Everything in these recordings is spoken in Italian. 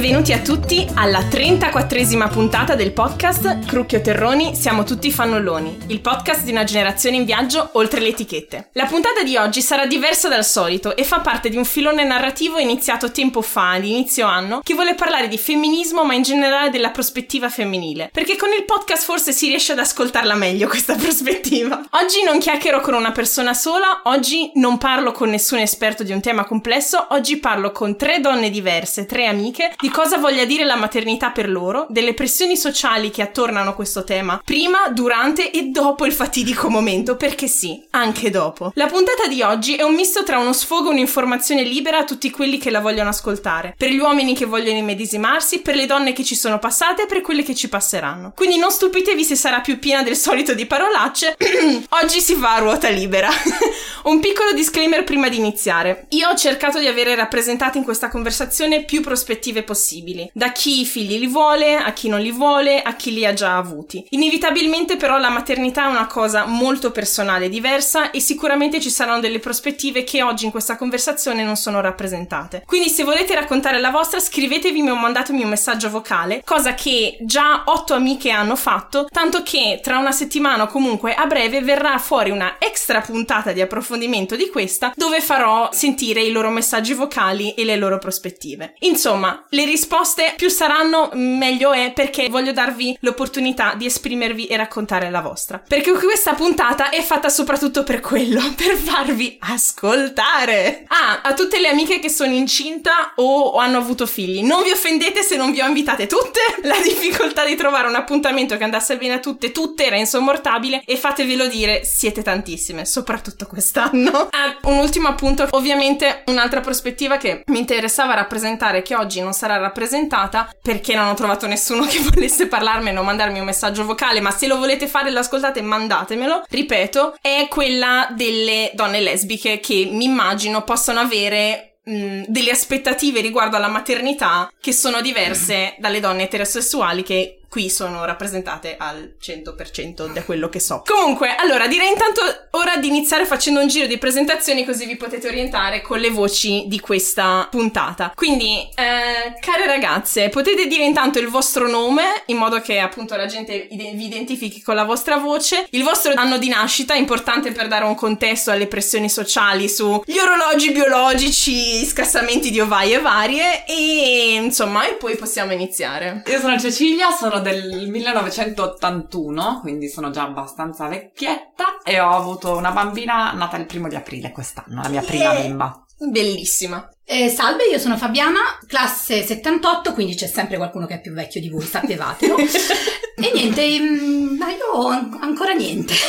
Benvenuti a tutti alla 34esima puntata del podcast Crucchio Terroni Siamo tutti fannulloni, il podcast di una generazione in viaggio oltre le etichette. La puntata di oggi sarà diversa dal solito e fa parte di un filone narrativo iniziato tempo fa, ad inizio anno, che vuole parlare di femminismo ma in generale della prospettiva femminile, perché con il podcast forse si riesce ad ascoltarla meglio questa prospettiva. Oggi non chiacchiero con una persona sola, oggi non parlo con nessun esperto di un tema complesso, oggi parlo con tre donne diverse, tre amiche di cosa voglia dire la maternità per loro, delle pressioni sociali che attornano questo tema, prima, durante e dopo il fatidico momento, perché sì, anche dopo. La puntata di oggi è un misto tra uno sfogo e un'informazione libera a tutti quelli che la vogliono ascoltare, per gli uomini che vogliono immedesimarsi, per le donne che ci sono passate e per quelle che ci passeranno. Quindi non stupitevi se sarà più piena del solito di parolacce, oggi si va a ruota libera. un piccolo disclaimer prima di iniziare. Io ho cercato di avere rappresentate in questa conversazione più prospettive alternative possibili, da chi i figli li vuole, a chi non li vuole, a chi li ha già avuti. Inevitabilmente però la maternità è una cosa molto personale diversa e sicuramente ci saranno delle prospettive che oggi in questa conversazione non sono rappresentate. Quindi se volete raccontare la vostra scrivetevi o mandatemi un messaggio vocale, cosa che già otto amiche hanno fatto, tanto che tra una settimana o comunque a breve verrà fuori una extra puntata di approfondimento di questa dove farò sentire i loro messaggi vocali e le loro prospettive. Insomma, le risposte più saranno, meglio è perché voglio darvi l'opportunità di esprimervi e raccontare la vostra. Perché questa puntata è fatta soprattutto per quello, per farvi ascoltare. Ah, a tutte le amiche che sono incinta o hanno avuto figli, non vi offendete se non vi ho invitate tutte. La difficoltà di trovare un appuntamento che andasse bene a tutte, tutte era insommortabile e fatevelo dire, siete tantissime, soprattutto quest'anno. Ah, un ultimo appunto, ovviamente un'altra prospettiva che mi interessava rappresentare che oggi non sarà rappresentata perché non ho trovato nessuno che volesse parlarmene o mandarmi un messaggio vocale, ma se lo volete fare e lo ascoltate mandatemelo. Ripeto, è quella delle donne lesbiche che mi immagino possano avere delle aspettative riguardo alla maternità che sono diverse dalle donne eterosessuali che qui sono rappresentate al 100% da quello che so. Comunque, allora direi intanto ora di iniziare facendo un giro di presentazioni così vi potete orientare con le voci di questa puntata. Quindi, eh, care ragazze, potete dire intanto il vostro nome in modo che appunto la gente vi identifichi con la vostra voce, il vostro anno di nascita, importante per dare un contesto alle pressioni sociali sugli orologi biologici, scassamenti di ovaie varie e insomma, e poi possiamo iniziare. Io sono Cecilia, sono del 1981, quindi sono già abbastanza vecchietta e ho avuto una bambina nata il primo di aprile quest'anno, la mia prima Yeah. bimba. Bellissima. Eh, salve, io sono Fabiana, classe 78, quindi c'è sempre qualcuno che è più vecchio di voi, sapevatelo. e niente, mm, ma io an- ancora niente.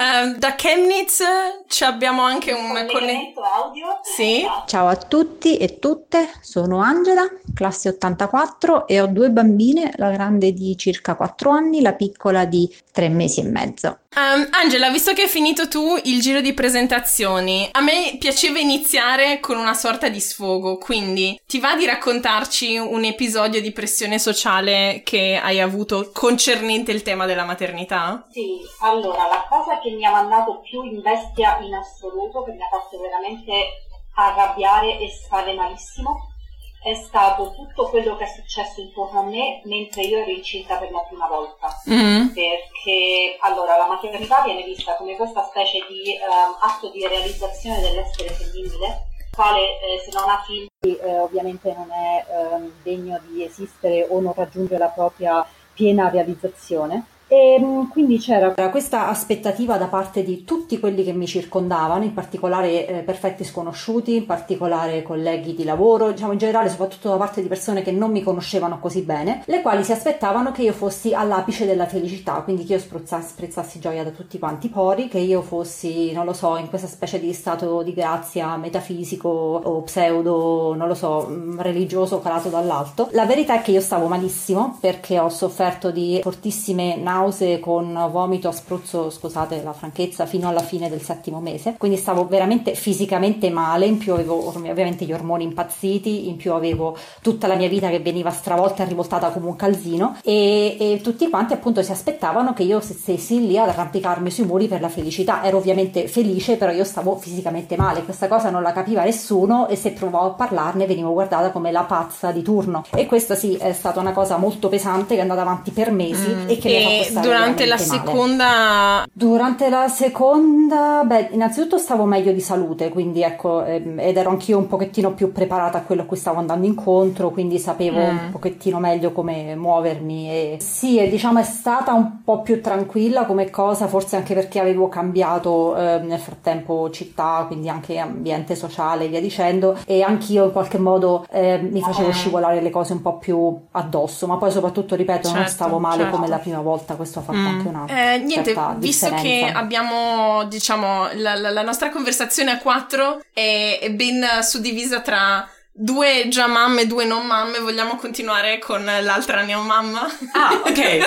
Eh, da Chemnitz ci abbiamo anche un collegamento collegamento audio. Sì. Ciao a tutti e tutte, sono Angela, classe 84 e ho due bambine, la grande di circa 4 anni, la piccola di 3 mesi e mezzo. Um, Angela, visto che hai finito tu il giro di presentazioni, a me piaceva iniziare con una sorta di sfogo, quindi ti va di raccontarci un episodio di pressione sociale che hai avuto concernente il tema della maternità? Sì, allora la cosa che mi ha mandato più in bestia in assoluto, che mi ha fatto veramente arrabbiare e stare malissimo, è stato tutto quello che è successo intorno a me mentre io ero incinta per la prima volta. Mm. Perché allora la maternità viene vista come questa specie di ehm, atto di realizzazione dell'essere femminile, quale eh, se non ha figli eh, ovviamente non è ehm, degno di esistere o non raggiunge la propria piena realizzazione. E mh, quindi c'era Era questa aspettativa da parte di tutti quelli che mi circondavano, in particolare eh, perfetti sconosciuti, in particolare colleghi di lavoro, diciamo in generale soprattutto da parte di persone che non mi conoscevano così bene, le quali si aspettavano che io fossi all'apice della felicità, quindi che io sprezzassi gioia da tutti quanti i pori, che io fossi, non lo so, in questa specie di stato di grazia metafisico o pseudo, non lo so, mh, religioso calato dall'alto. La verità è che io stavo malissimo perché ho sofferto di fortissime nausea nausee con vomito a spruzzo, scusate la franchezza, fino alla fine del settimo mese. Quindi stavo veramente fisicamente male, in più avevo ovviamente gli ormoni impazziti, in più avevo tutta la mia vita che veniva stravolta e rivoltata come un calzino e, e tutti quanti appunto si aspettavano che io stessi lì ad arrampicarmi sui muri per la felicità. Ero ovviamente felice, però io stavo fisicamente male. Questa cosa non la capiva nessuno e se provavo a parlarne venivo guardata come la pazza di turno. E questo sì è stata una cosa molto pesante che è andata avanti per mesi mm. e che e mi ha fatto durante la male. seconda Durante la seconda, beh, innanzitutto stavo meglio di salute, quindi ecco, ehm, ed ero anch'io un pochettino più preparata a quello a cui stavo andando incontro, quindi sapevo Mm. un pochettino meglio come muovermi e sì, e diciamo è stata un po' più tranquilla come cosa, forse anche perché avevo cambiato eh, nel frattempo città, quindi anche ambiente sociale e via dicendo, e anch'io in qualche modo eh, mi facevo scivolare le cose un po' più addosso, ma poi soprattutto, ripeto, non Certo, stavo male certo. come la prima volta, questo ha fatto Mm. anche una Eh, niente, visto che differenza. abbiamo, diciamo, la, la- la nostra conversazione a quattro è, è ben suddivisa tra due già mamme e due non mamme, vogliamo continuare con l'altra neomamma? Ah, ok.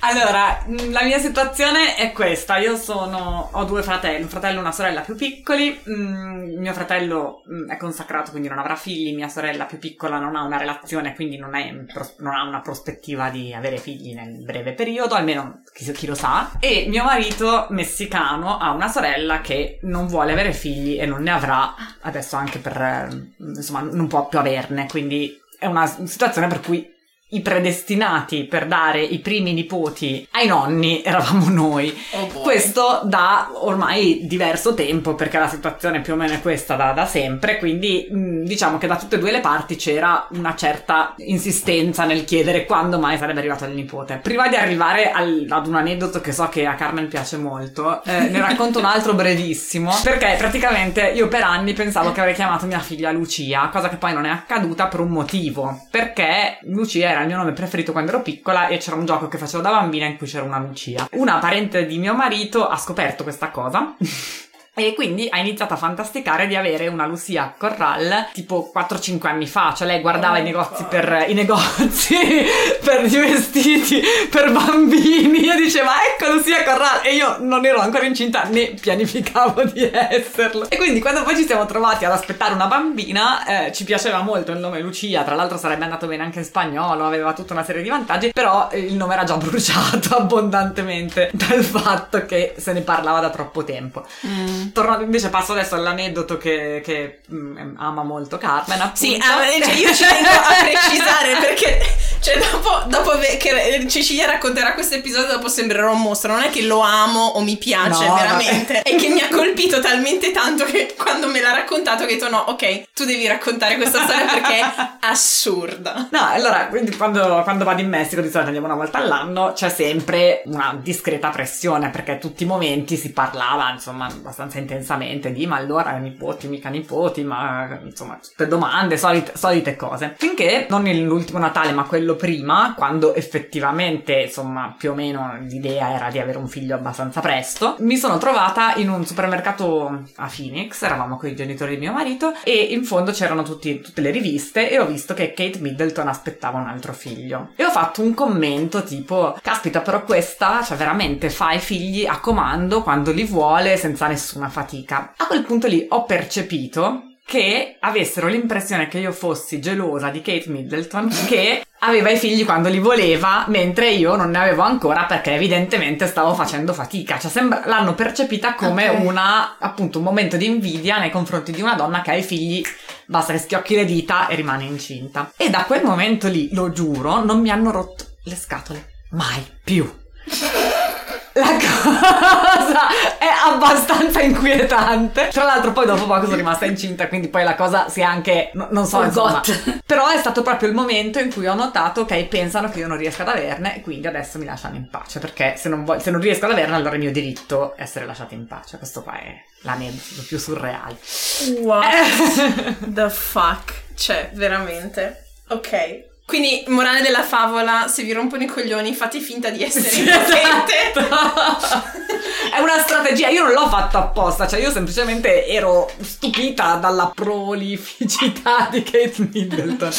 allora, la mia situazione è questa. Io sono, ho due fratelli, un fratello e una sorella più piccoli. Mm, mio fratello mm, è consacrato, quindi non avrà figli. Mia sorella più piccola non ha una relazione, quindi non, è non ha una prospettiva di avere figli nel breve periodo, almeno chi, chi lo sa. E mio marito messicano ha una sorella che non vuole avere figli e non ne avrà adesso anche per, eh, insomma, non può più averne. Quindi è una situazione per cui i predestinati per dare i primi nipoti ai nonni eravamo noi. Oh. Questo da ormai diverso tempo, perché la situazione più o meno è questa da, da sempre, quindi mh, diciamo che da tutte e due le parti c'era una certa insistenza nel chiedere quando mai sarebbe arrivato il nipote. Prima di arrivare al- ad un aneddoto che so che a Carmen piace molto, eh, ne racconto un altro brevissimo, perché praticamente io per anni pensavo che avrei chiamato mia figlia Lucia, cosa che poi non è accaduta per un motivo, perché Lucia era il mio nome preferito quando ero piccola e c'era un gioco che facevo da bambina in cui c'era una Lucia. Una parente di mio marito ha scoperto questa cosa. E quindi ha iniziato a fantasticare di avere una Lucia Corral tipo 4-5 anni fa, cioè lei guardava Oh, i negozi per i negozi per i vestiti per bambini. E diceva ecco Lucia Corral. E io non ero ancora incinta né pianificavo di esserlo. E quindi quando poi ci siamo trovati ad aspettare una bambina eh, ci piaceva molto il nome Lucia, tra l'altro sarebbe andato bene anche in spagnolo, aveva tutta una serie di vantaggi, però eh, il nome era già bruciato abbondantemente dal fatto che se ne parlava da troppo tempo. Tornando invece passo adesso all'aneddoto che, che, mm, ama molto Carmen appunto. Sì, ah, cioè, io ci tengo a precisare perché cioè, dopo, dopo che Cecilia racconterà questo episodio dopo sembrerò un mostro. Non è che lo amo o mi piace No, veramente, è che mi ha colpito talmente tanto che quando me l'ha raccontato ho detto no, ok, tu devi raccontare questa storia perché è assurda. No, allora, quindi quando, quando vado in Messico, di solito andiamo una volta all'anno, c'è sempre una discreta pressione, perché tutti i momenti si parlava, insomma, abbastanza intensamente di ma allora nipoti, mica nipoti, ma insomma, tutte domande, solite, solite cose. Finché, non l'ultimo Natale, ma quello prima, quando effettivamente, insomma, più o meno l'idea era di avere un figlio abbastanza presto, mi sono trovata in un supermercato a Phoenix, eravamo con i genitori di mio marito, e in fondo c'erano tutti- tutte le riviste e ho visto che Kate Middleton aspettava un altro figlio. E ho fatto un commento tipo, caspita però questa, cioè veramente fa i figli a comando quando li vuole senza nessuna fatica. A quel punto lì ho percepito che avessero l'impressione che io fossi gelosa di Kate Middleton che aveva i figli quando li voleva mentre io non ne avevo ancora perché evidentemente stavo facendo fatica. Cioè sembra, l'hanno percepita come Ok. una appunto un momento di invidia nei confronti di una donna che ha i figli basta che schiocchi le dita e rimane incinta. E da quel momento lì lo giuro non mi hanno rotto le scatole. Mai più la cosa è abbastanza inquietante. Tra l'altro, poi dopo poco sono rimasta incinta, quindi poi la cosa si è anche. no- non so, Oh insomma. God. Però è stato proprio il momento in cui ho notato che pensano che io non riesca ad averne, e quindi adesso mi lasciano in pace. Perché se non, voglio- se non riesco ad averne, allora è mio diritto essere lasciata in pace. Questo qua è l'aneddoto più surreale. What the fuck? Cioè, veramente. Ok. Quindi, morale della favola, se vi rompono i coglioni, fate finta di essere Sì, impotente. esatto. È una strategia, io non l'ho fatto apposta, cioè io semplicemente ero stupita dalla prolificità di Kate Middleton.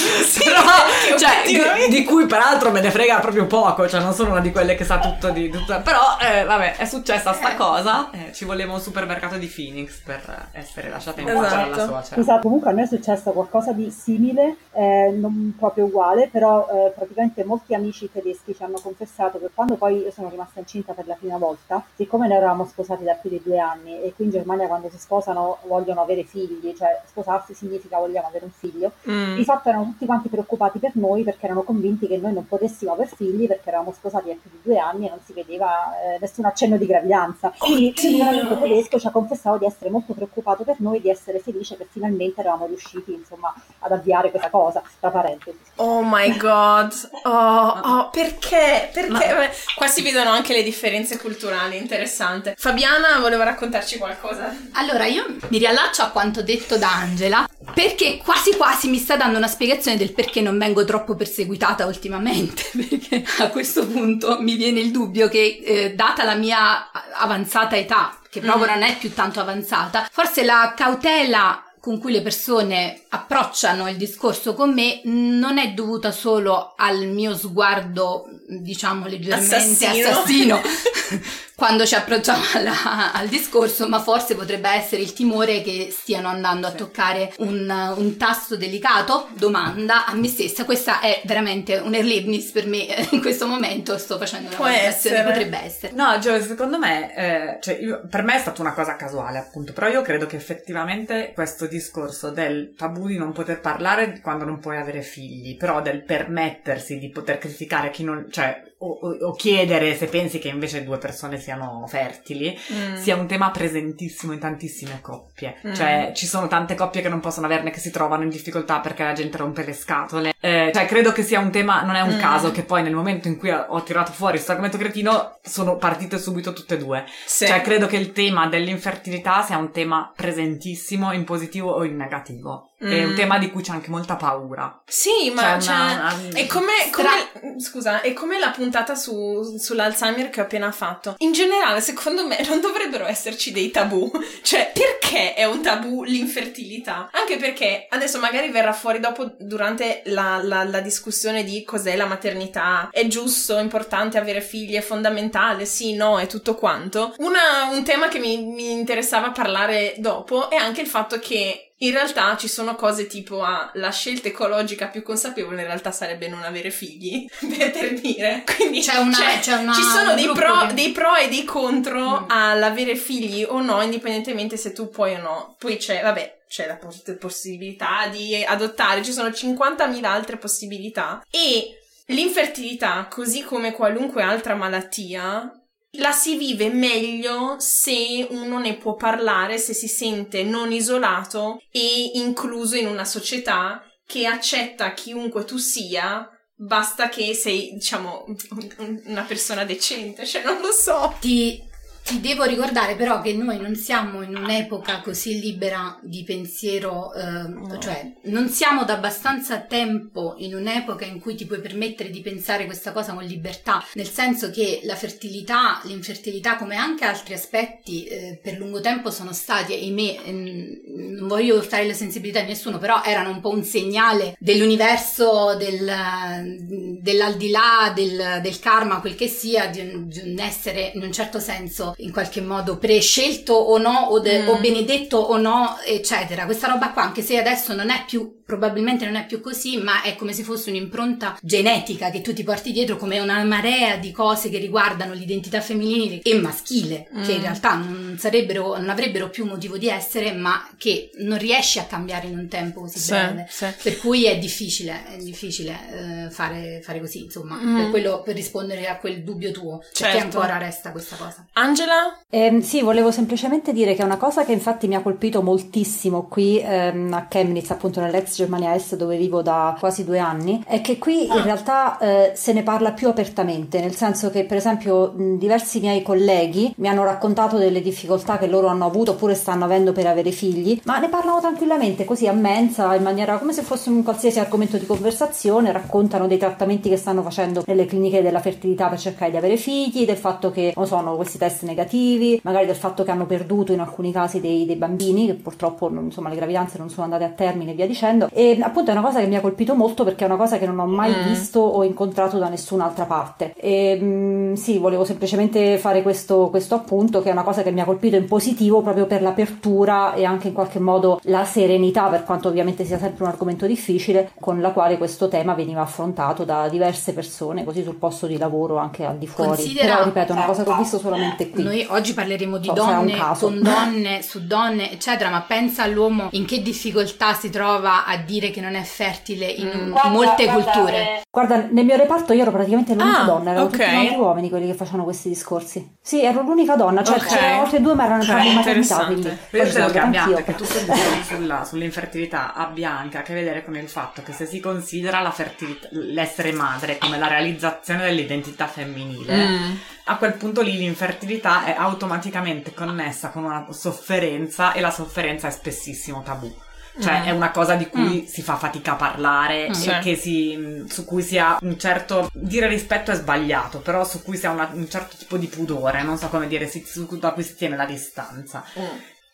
Però, perché cioè, di, di cui peraltro me ne frega proprio poco, cioè non sono una di quelle che sa tutto di tutto. Però, eh, vabbè, è successa sta cosa, eh, ci voleva un supermercato di Phoenix per essere lasciata in pace Esatto. dalla suocera. Esatto, comunque a me è successo qualcosa di simile, eh, non proprio uguale, però eh, praticamente molti amici tedeschi ci hanno confessato che quando poi io sono rimasta incinta per la prima volta, siccome noi eravamo sposati da più di due anni e qui in Germania quando si sposano vogliono avere figli, cioè sposarsi significa vogliamo avere un figlio, Mm. di fatto erano tutti quanti preoccupati per noi perché erano convinti che noi non potessimo aver figli perché eravamo sposati da più di due anni e non si vedeva eh, nessun accenno di gravidanza. Quindi il amico tedesco ci ha confessato di essere molto preoccupato per noi, di essere felice che finalmente eravamo riusciti insomma ad avviare questa cosa, tra parentesi. Oh my god, oh, oh, perché? Perché? Beh, Qua si vedono anche le differenze culturali, interessante. Fabiana voleva raccontarci qualcosa. Allora, io mi riallaccio a quanto detto da Angela, perché quasi quasi mi sta dando una spiegazione del perché non vengo troppo perseguitata ultimamente, perché a questo punto mi viene il dubbio che, eh, data la mia avanzata età, che proprio Mm. non è più tanto avanzata, forse la cautela con cui le persone approcciano il discorso con me non è dovuta solo al mio sguardo, diciamo, leggermente Assassino. assassino quando ci approcciamo alla- al discorso, ma forse potrebbe essere il timore che stiano andando a toccare un, un tasto delicato? Domanda a me stessa. Questa è veramente un erlebnis per me eh, in questo momento. Sto facendo una Può essere. potrebbe essere. No, Gio, secondo me, eh, cioè, io- per me è stata una cosa casuale, appunto, però io credo che effettivamente questo discorso del tabù di non poter parlare quando non puoi avere figli, però del permettersi di poter criticare chi non, cioè, o, o- o chiedere se pensi che invece due persone siano fertili, Mm. sia un tema presentissimo in tantissime coppie. Mm. Cioè, ci sono tante coppie che non possono averne, che si trovano in difficoltà perché la gente rompe le scatole. Eh, cioè, credo che sia un tema, non è un Mm. caso che poi nel momento in cui ho, tirato fuori questo argomento cretino, sono partite subito tutte e due. Sì. Cioè, credo che il tema dell'infertilità sia un tema presentissimo in positivo o in negativo. È Mm. un tema di cui c'è anche molta paura. Sì, ma Cioè, cioè, una- è come, Stra- come- scusa, è come la puntata su- sull'Alzheimer che ho appena fatto. In generale, secondo me, non dovrebbero esserci dei tabù. Cioè, perché è un tabù l'infertilità? Anche perché adesso magari verrà fuori dopo durante la, la- la discussione di cos'è la maternità. È giusto, importante avere figli, è fondamentale, sì, no, è tutto quanto. Una- un tema che mi, mi interessava parlare dopo è anche il fatto che in realtà ci sono cose tipo ah, la scelta ecologica più consapevole in realtà sarebbe non avere figli, per, dire. Quindi C'è una- cioè, c'è una- ci sono dei pro, che- dei pro e dei contro Mm. all'avere figli o no, indipendentemente se tu puoi o no. Poi c'è, vabbè, c'è la poss- possibilità di adottare, ci sono 50.000 altre possibilità e l'infertilità, così come qualunque altra malattia, la si vive meglio se uno ne può parlare, se si sente non isolato e incluso in una società che accetta chiunque tu sia, basta che sei, diciamo, un- un- una persona decente, cioè non lo so. Ti, ti devo ricordare però che noi non siamo in un'epoca così libera di pensiero, eh, cioè non siamo da abbastanza tempo in un'epoca in cui ti puoi permettere di pensare questa cosa con libertà, nel senso che la fertilità, l'infertilità come anche altri aspetti eh, per lungo tempo sono stati, ahimè, ehm, non voglio urtare la sensibilità di nessuno, però erano un po' un segnale dell'universo, del, dell'aldilà, del, del karma, quel che sia, di un, di un essere in un certo senso in qualche modo prescelto o no, o, de- Mm. o benedetto o no, eccetera. Questa roba qua, anche se adesso non è più, probabilmente non è più così, ma è come se fosse un'impronta genetica che tu ti porti dietro come una marea di cose che riguardano l'identità femminile e maschile, che in Mm. realtà non sarebbero, non avrebbero più motivo di essere, ma che non riesci a cambiare in un tempo così breve. Per cui è difficile, è difficile eh, fare, fare così, insomma, Mm. per, quello, per rispondere a quel dubbio tuo, perché Certo. ancora resta questa cosa. Angela Angela? Eh, sì, volevo semplicemente dire che è una cosa che infatti mi ha colpito moltissimo qui ehm, a Chemnitz, appunto nell'ex Germania Est dove vivo da quasi due anni, è che qui in realtà eh, se ne parla più apertamente, nel senso che per esempio mh, diversi miei colleghi mi hanno raccontato delle difficoltà che loro hanno avuto oppure stanno avendo per avere figli, ma ne parlano tranquillamente così a mensa, in maniera come se fosse un qualsiasi argomento di conversazione, raccontano dei trattamenti che stanno facendo nelle cliniche della fertilità per cercare di avere figli, del fatto che non sono questi test negativi, magari del fatto che hanno perduto in alcuni casi dei, dei bambini, che purtroppo insomma le gravidanze non sono andate a termine e via dicendo. E appunto è una cosa che mi ha colpito molto perché è una cosa che non ho mai Mm. visto o incontrato da nessun'altra parte. E mh, sì, volevo semplicemente fare questo, questo appunto che è una cosa che mi ha colpito in positivo proprio per l'apertura e anche in qualche modo la serenità, per quanto ovviamente sia sempre un argomento difficile, con la quale questo tema veniva affrontato da diverse persone, così sul posto di lavoro anche al di fuori. Considera- Però ripeto, è una cosa che ho visto solamente qui. Noi oggi parleremo di So, donne con donne, su donne, eccetera, ma pensa all'uomo in che difficoltà si trova a dire che non è fertile in Mm. Guarda- molte guarda, culture. eh, Guarda, nel mio reparto io ero praticamente l'unica Ah, donna, erano ok. tutti uomini quelli che facevano questi discorsi. Sì, ero l'unica donna, cioè Ok. c'erano altre due ma erano Ok, entrambe in maternità, interessante. quindi credo sono che il discorso sulla- sull'infertilità abbia anche a che vedere con il fatto che se si considera la fertilità- l'essere madre come la realizzazione dell'identità femminile, Mm. a quel punto lì l'infertilità è automaticamente connessa con una sofferenza e la sofferenza è spessissimo tabù. Cioè Mm. è una cosa di cui si fa fatica a parlare Mm. e si, su cui si ha un certo dire rispetto è sbagliato, però su cui si ha una- un certo tipo di pudore, non so come dire, si- su, da cui si tiene la distanza.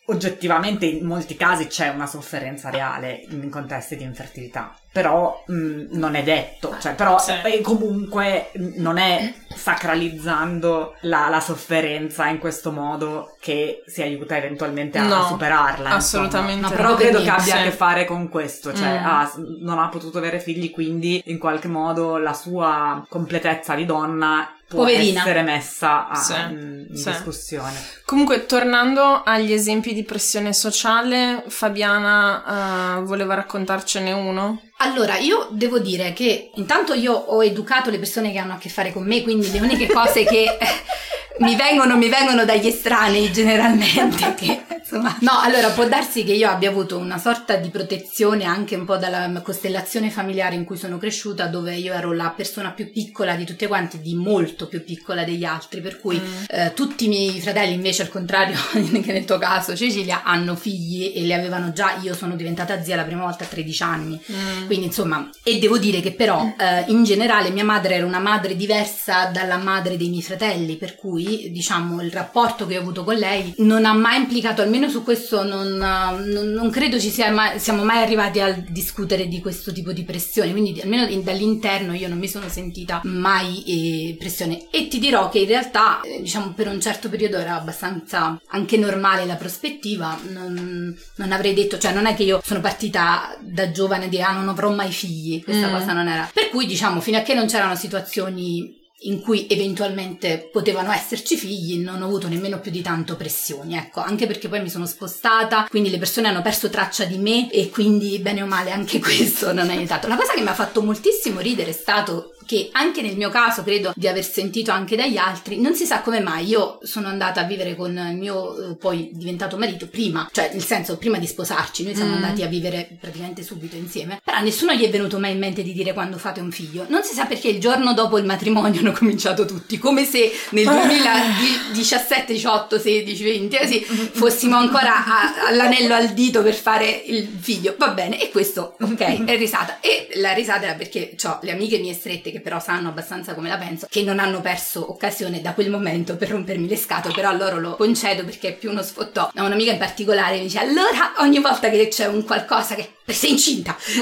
Oggettivamente in molti casi c'è una sofferenza reale in contesti di infertilità, però mh, non è detto, cioè però Sì. eh, comunque mh, non è sacralizzando la, la sofferenza in questo modo che si aiuta eventualmente a, No, a superarla. assolutamente no. Però credo che Sì. abbia a che fare con questo, cioè Mm. ah, non ha potuto avere figli, quindi in qualche modo la sua completezza di donna può Poverina. essere messa a- Sì, in, in sì. discussione. Comunque, tornando agli esempi di pressione sociale, Fabiana eh, voleva raccontarcene uno? Allora, io devo dire che intanto io ho educato le persone che hanno a che fare con me, quindi le uniche cose che mi vengono, mi vengono dagli estranei generalmente. Che, insomma, no, allora può darsi che io abbia avuto una sorta di protezione anche un po' dalla costellazione familiare in cui sono cresciuta, dove io ero la persona più piccola di tutte quante, di molto più piccola degli altri, per cui Mm. eh, tutti i miei fratelli invece al contrario che nel tuo caso Cecilia hanno figli e li avevano già, io sono diventata zia la prima volta a 13 anni. Mm. Quindi insomma, e devo dire che però eh, in generale mia madre era una madre diversa dalla madre dei miei fratelli, per cui diciamo il rapporto che ho avuto con lei non ha mai implicato, almeno su questo non, non- non credo ci sia mai, siamo mai arrivati a discutere di questo tipo di pressione, quindi di- almeno in- dall'interno io non mi sono sentita mai eh, pressione e ti dirò che in realtà eh, diciamo per un certo periodo era abbastanza anche normale la prospettiva, non, non avrei detto, cioè non è che io sono partita da giovane di ah non avrò mai figli, questa Mm. cosa non era. Per cui diciamo fino a che non c'erano situazioni in cui eventualmente potevano esserci figli, non ho avuto nemmeno più di tanto pressioni, ecco, anche perché poi mi sono spostata, quindi le persone hanno perso traccia di me e quindi bene o male anche questo non ha aiutato. La cosa che mi ha fatto moltissimo ridere è stato che anche nel mio caso, credo di aver sentito anche dagli altri, non si sa come mai io sono andata a vivere con il mio eh, poi diventato marito prima, cioè nel senso prima di sposarci, noi siamo Mm. andati a vivere praticamente subito insieme, però nessuno gli è venuto mai in mente di dire quando fate un figlio. Non si sa perché il giorno dopo il matrimonio hanno cominciato tutti, come se nel 2017, 18, 16, 20, così fossimo ancora a- all'anello al dito per fare il figlio. Va bene, e questo, ok, è risata. E la risata era perché ho le amiche mie strette che però sanno abbastanza come la penso, che non hanno perso occasione da quel momento per rompermi le scatole, però a loro lo concedo perché è più uno sfottò. A un'amica in particolare mi dice, allora ogni volta che c'è un qualcosa che sei incinta.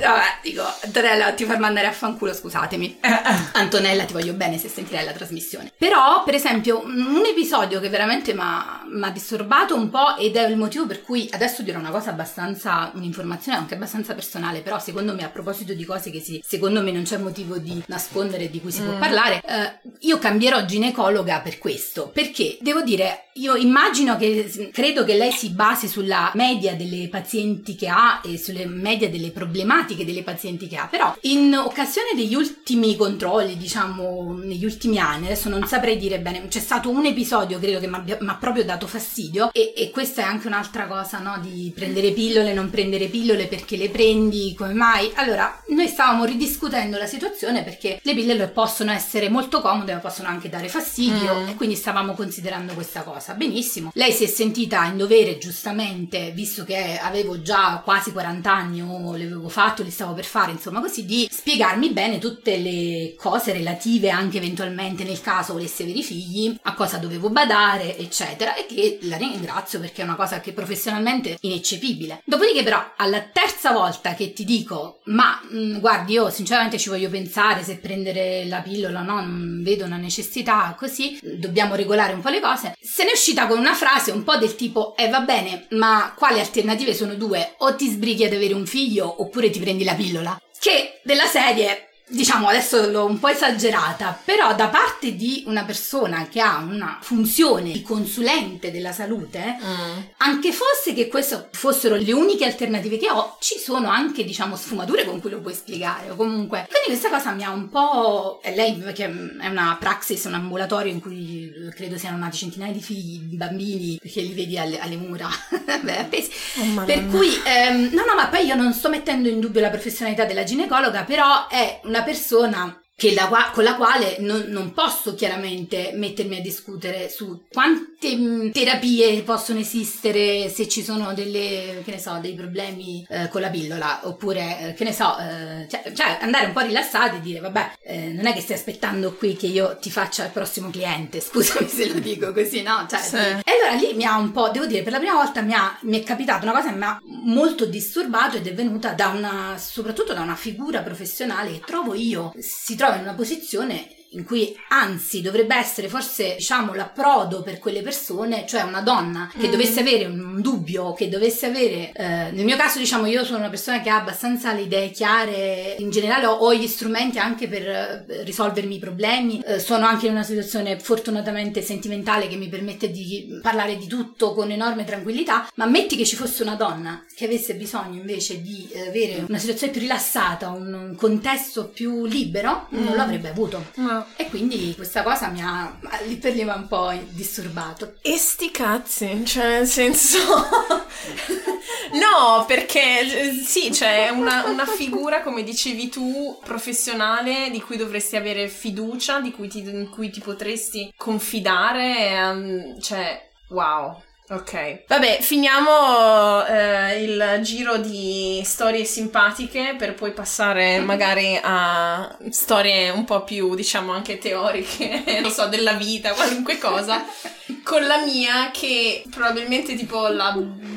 Vabbè, dico, Antonella, ti farmi andare a fanculo, scusatemi. Antonella, ti voglio bene se sentirai la trasmissione. Però, per esempio, un episodio che veramente mi ha mi ha disturbato un po' ed è il motivo per cui adesso dirò una cosa abbastanza, un'informazione anche abbastanza personale, però secondo me a proposito di cose che si, secondo me non c'è motivo di nascondere di cui si mm. può parlare, eh, io cambierò ginecologa per questo, perché? Devo dire, io immagino che, credo che lei si basi sulla media delle pazienti che ha e sulle media delle problematiche delle pazienti che ha, però in occasione degli ultimi controlli, diciamo, negli ultimi anni, adesso non saprei dire bene, c'è stato un episodio credo che mi ha proprio dato fastidio e, e, questa è anche un'altra cosa, no? Di prendere pillole, non prendere pillole, perché le prendi, come mai? Allora, noi stavamo ridiscutendo la situazione perché le pillole possono essere molto comode ma possono anche dare fastidio mm. e quindi stavamo considerando questa cosa. Benissimo. Lei si è sentita in dovere giustamente, visto che avevo già quasi 40 anni o le avevo fatto, li stavo per fare, insomma così, di spiegarmi bene tutte le cose relative anche eventualmente nel caso volesse avere i figli, a cosa dovevo badare, eccetera, e che la ringrazio perché è una cosa che professionalmente ineccepibile. Dopodiché però alla terza volta che ti dico, ma mh, mm, guardi io sinceramente ci voglio pensare se prendere la pillola o no, non vedo una necessità così, dobbiamo regolare un po' le cose, se ne è uscita con una frase un po' del tipo, eh va bene, ma quali alternative sono due? O ti sbrighi ad avere un figlio oppure ti prendi la pillola? Che della serie diciamo adesso l'ho un po' esagerata, però da parte di una persona che ha una funzione di consulente della salute, mm. anche fosse che queste fossero le uniche alternative che ho, ci sono anche diciamo sfumature con cui lo puoi spiegare o comunque. Quindi questa cosa mi ha un po'... Lei che è una praxis, un ambulatorio in cui credo siano nati centinaia di figli, bambini, perché li vedi alle, alle mura, Beh, appesi. Oh, per cui, ehm, no no, ma poi io non sto mettendo in dubbio la professionalità della ginecologa, però è una persona la, con la quale non, non, posso chiaramente mettermi a discutere su quante mm, terapie possono esistere se ci sono delle, che ne so, dei problemi eh, con la pillola, oppure, eh, che ne so, eh, cioè, cioè, andare un po' rilassati e dire, vabbè, eh, non è che stai aspettando qui che io ti faccia il prossimo cliente, scusami se lo dico così, no? Cioè, sì. E allora lì mi ha un po', devo dire, per la prima volta mi, ha, mi è capitata una cosa che mi ha molto disturbato ed è venuta da una, soprattutto da una figura professionale che trovo io, si trova in una posizione in cui anzi dovrebbe essere forse diciamo l'approdo per quelle persone, cioè una donna che mm. dovesse avere un dubbio, che dovesse avere, eh, nel mio caso diciamo io sono una persona che ha abbastanza le idee chiare, in generale ho, ho gli strumenti anche per eh, risolvermi i problemi, eh, sono anche in una situazione fortunatamente sentimentale che mi permette di parlare di tutto con enorme tranquillità, ma metti che ci fosse una donna che avesse bisogno invece di eh, avere una situazione più rilassata, un, un contesto più libero, mm. non lo avrebbe avuto. No. E quindi questa cosa mi ha lì per lì un po' disturbato. E sti cazzi, cioè nel senso... no, perché sì, c'è una, una, figura, come dicevi tu, professionale di cui dovresti avere fiducia, di cui ti, in cui ti potresti confidare, um, cioè, wow. Ok, vabbè, finiamo eh, il giro di storie simpatiche per poi passare magari a storie un po' più, diciamo, anche teoriche, non so, della vita, qualunque cosa, con la mia che probabilmente tipo la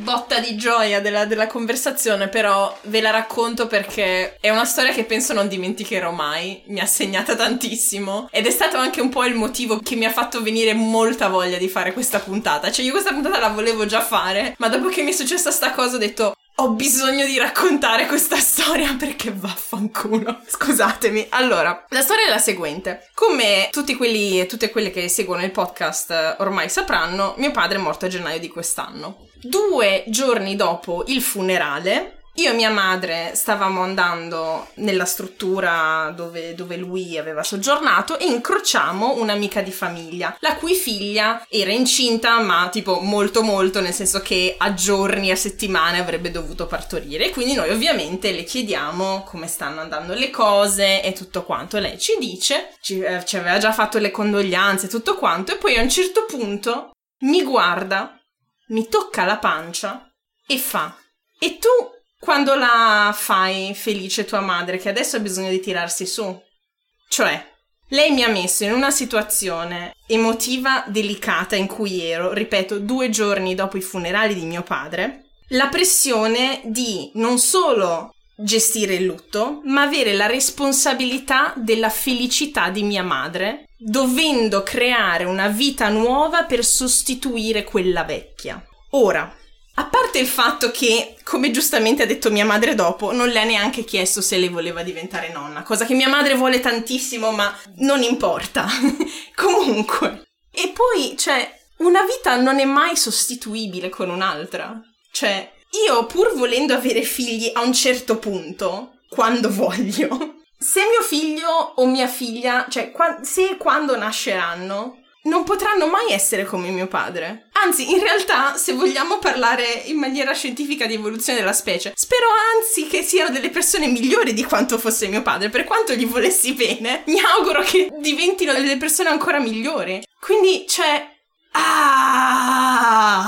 botta di gioia della, della conversazione, però ve la racconto perché è una storia che penso non dimenticherò mai, mi ha segnata tantissimo ed è stato anche un po' il motivo che mi ha fatto venire molta voglia di fare questa puntata, cioè io questa puntata la volevo già fare, ma dopo che mi è successa sta cosa ho detto ho bisogno di raccontare questa storia perché vaffanculo. Scusatemi. Allora, la storia è la seguente. Come tutti quelli e tutte quelle che seguono il podcast ormai sapranno, mio padre è morto a gennaio di quest'anno. Due giorni dopo il funerale, io e mia madre stavamo andando nella struttura dove, dove, lui aveva soggiornato e incrociamo un'amica di famiglia, la cui figlia era incinta, ma tipo molto molto, nel senso che a giorni, a settimane avrebbe dovuto partorire. Quindi noi ovviamente le chiediamo come stanno andando le cose e tutto quanto. Lei ci dice, ci, eh, ci aveva già fatto le condoglianze e tutto quanto, e poi a un certo punto mi guarda, mi tocca la pancia e fa: E tu quando la fai felice tua madre che adesso ha bisogno di tirarsi su. Cioè, lei mi ha messo in una situazione emotiva delicata in cui ero, ripeto, due giorni dopo i funerali di mio padre, la pressione di non solo gestire il lutto, ma avere la responsabilità della felicità di mia madre, dovendo creare una vita nuova per sostituire quella vecchia. Ora, a parte il fatto che, come giustamente ha detto mia madre dopo, non le ha neanche chiesto se lei voleva diventare nonna, cosa che mia madre vuole tantissimo, ma non importa. Comunque. E poi, cioè, una vita non è mai sostituibile con un'altra. Cioè, io pur volendo avere figli a un certo punto, quando voglio, se mio figlio o mia figlia, cioè, se e quando nasceranno, non potranno mai essere come mio padre. Anzi, in realtà, se vogliamo parlare in maniera scientifica di evoluzione della specie, spero anzi che siano delle persone migliori di quanto fosse mio padre. Per quanto gli volessi bene, mi auguro che diventino delle persone ancora migliori. Quindi c'è. Ah!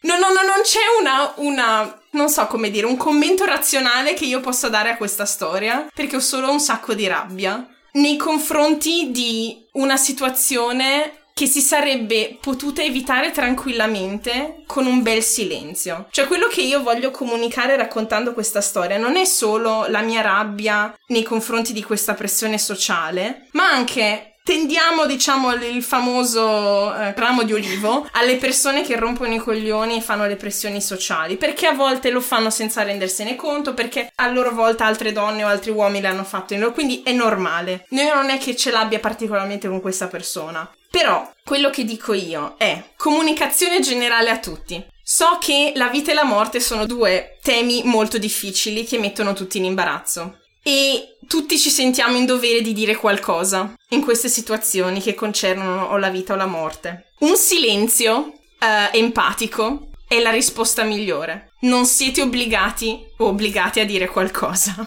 No, no, no, non c'è una, una, non so come dire, un commento razionale che io possa dare a questa storia, perché ho solo un sacco di rabbia nei confronti di una situazione che si sarebbe potuta evitare tranquillamente con un bel silenzio. Cioè quello che io voglio comunicare raccontando questa storia non è solo la mia rabbia nei confronti di questa pressione sociale, ma anche tendiamo, diciamo, il famoso eh, ramo di olivo alle persone che rompono i coglioni e fanno le pressioni sociali, perché a volte lo fanno senza rendersene conto, perché a loro volta altre donne o altri uomini l'hanno fatto in loro, quindi è normale. Io non è che ce l'abbia particolarmente con questa persona. Però quello che dico io è comunicazione generale a tutti. So che la vita e la morte sono due temi molto difficili che mettono tutti in imbarazzo e tutti ci sentiamo in dovere di dire qualcosa in queste situazioni che concernono o la vita o la morte. Un silenzio eh, empatico è la risposta migliore. Non siete obbligati o obbligati a dire qualcosa.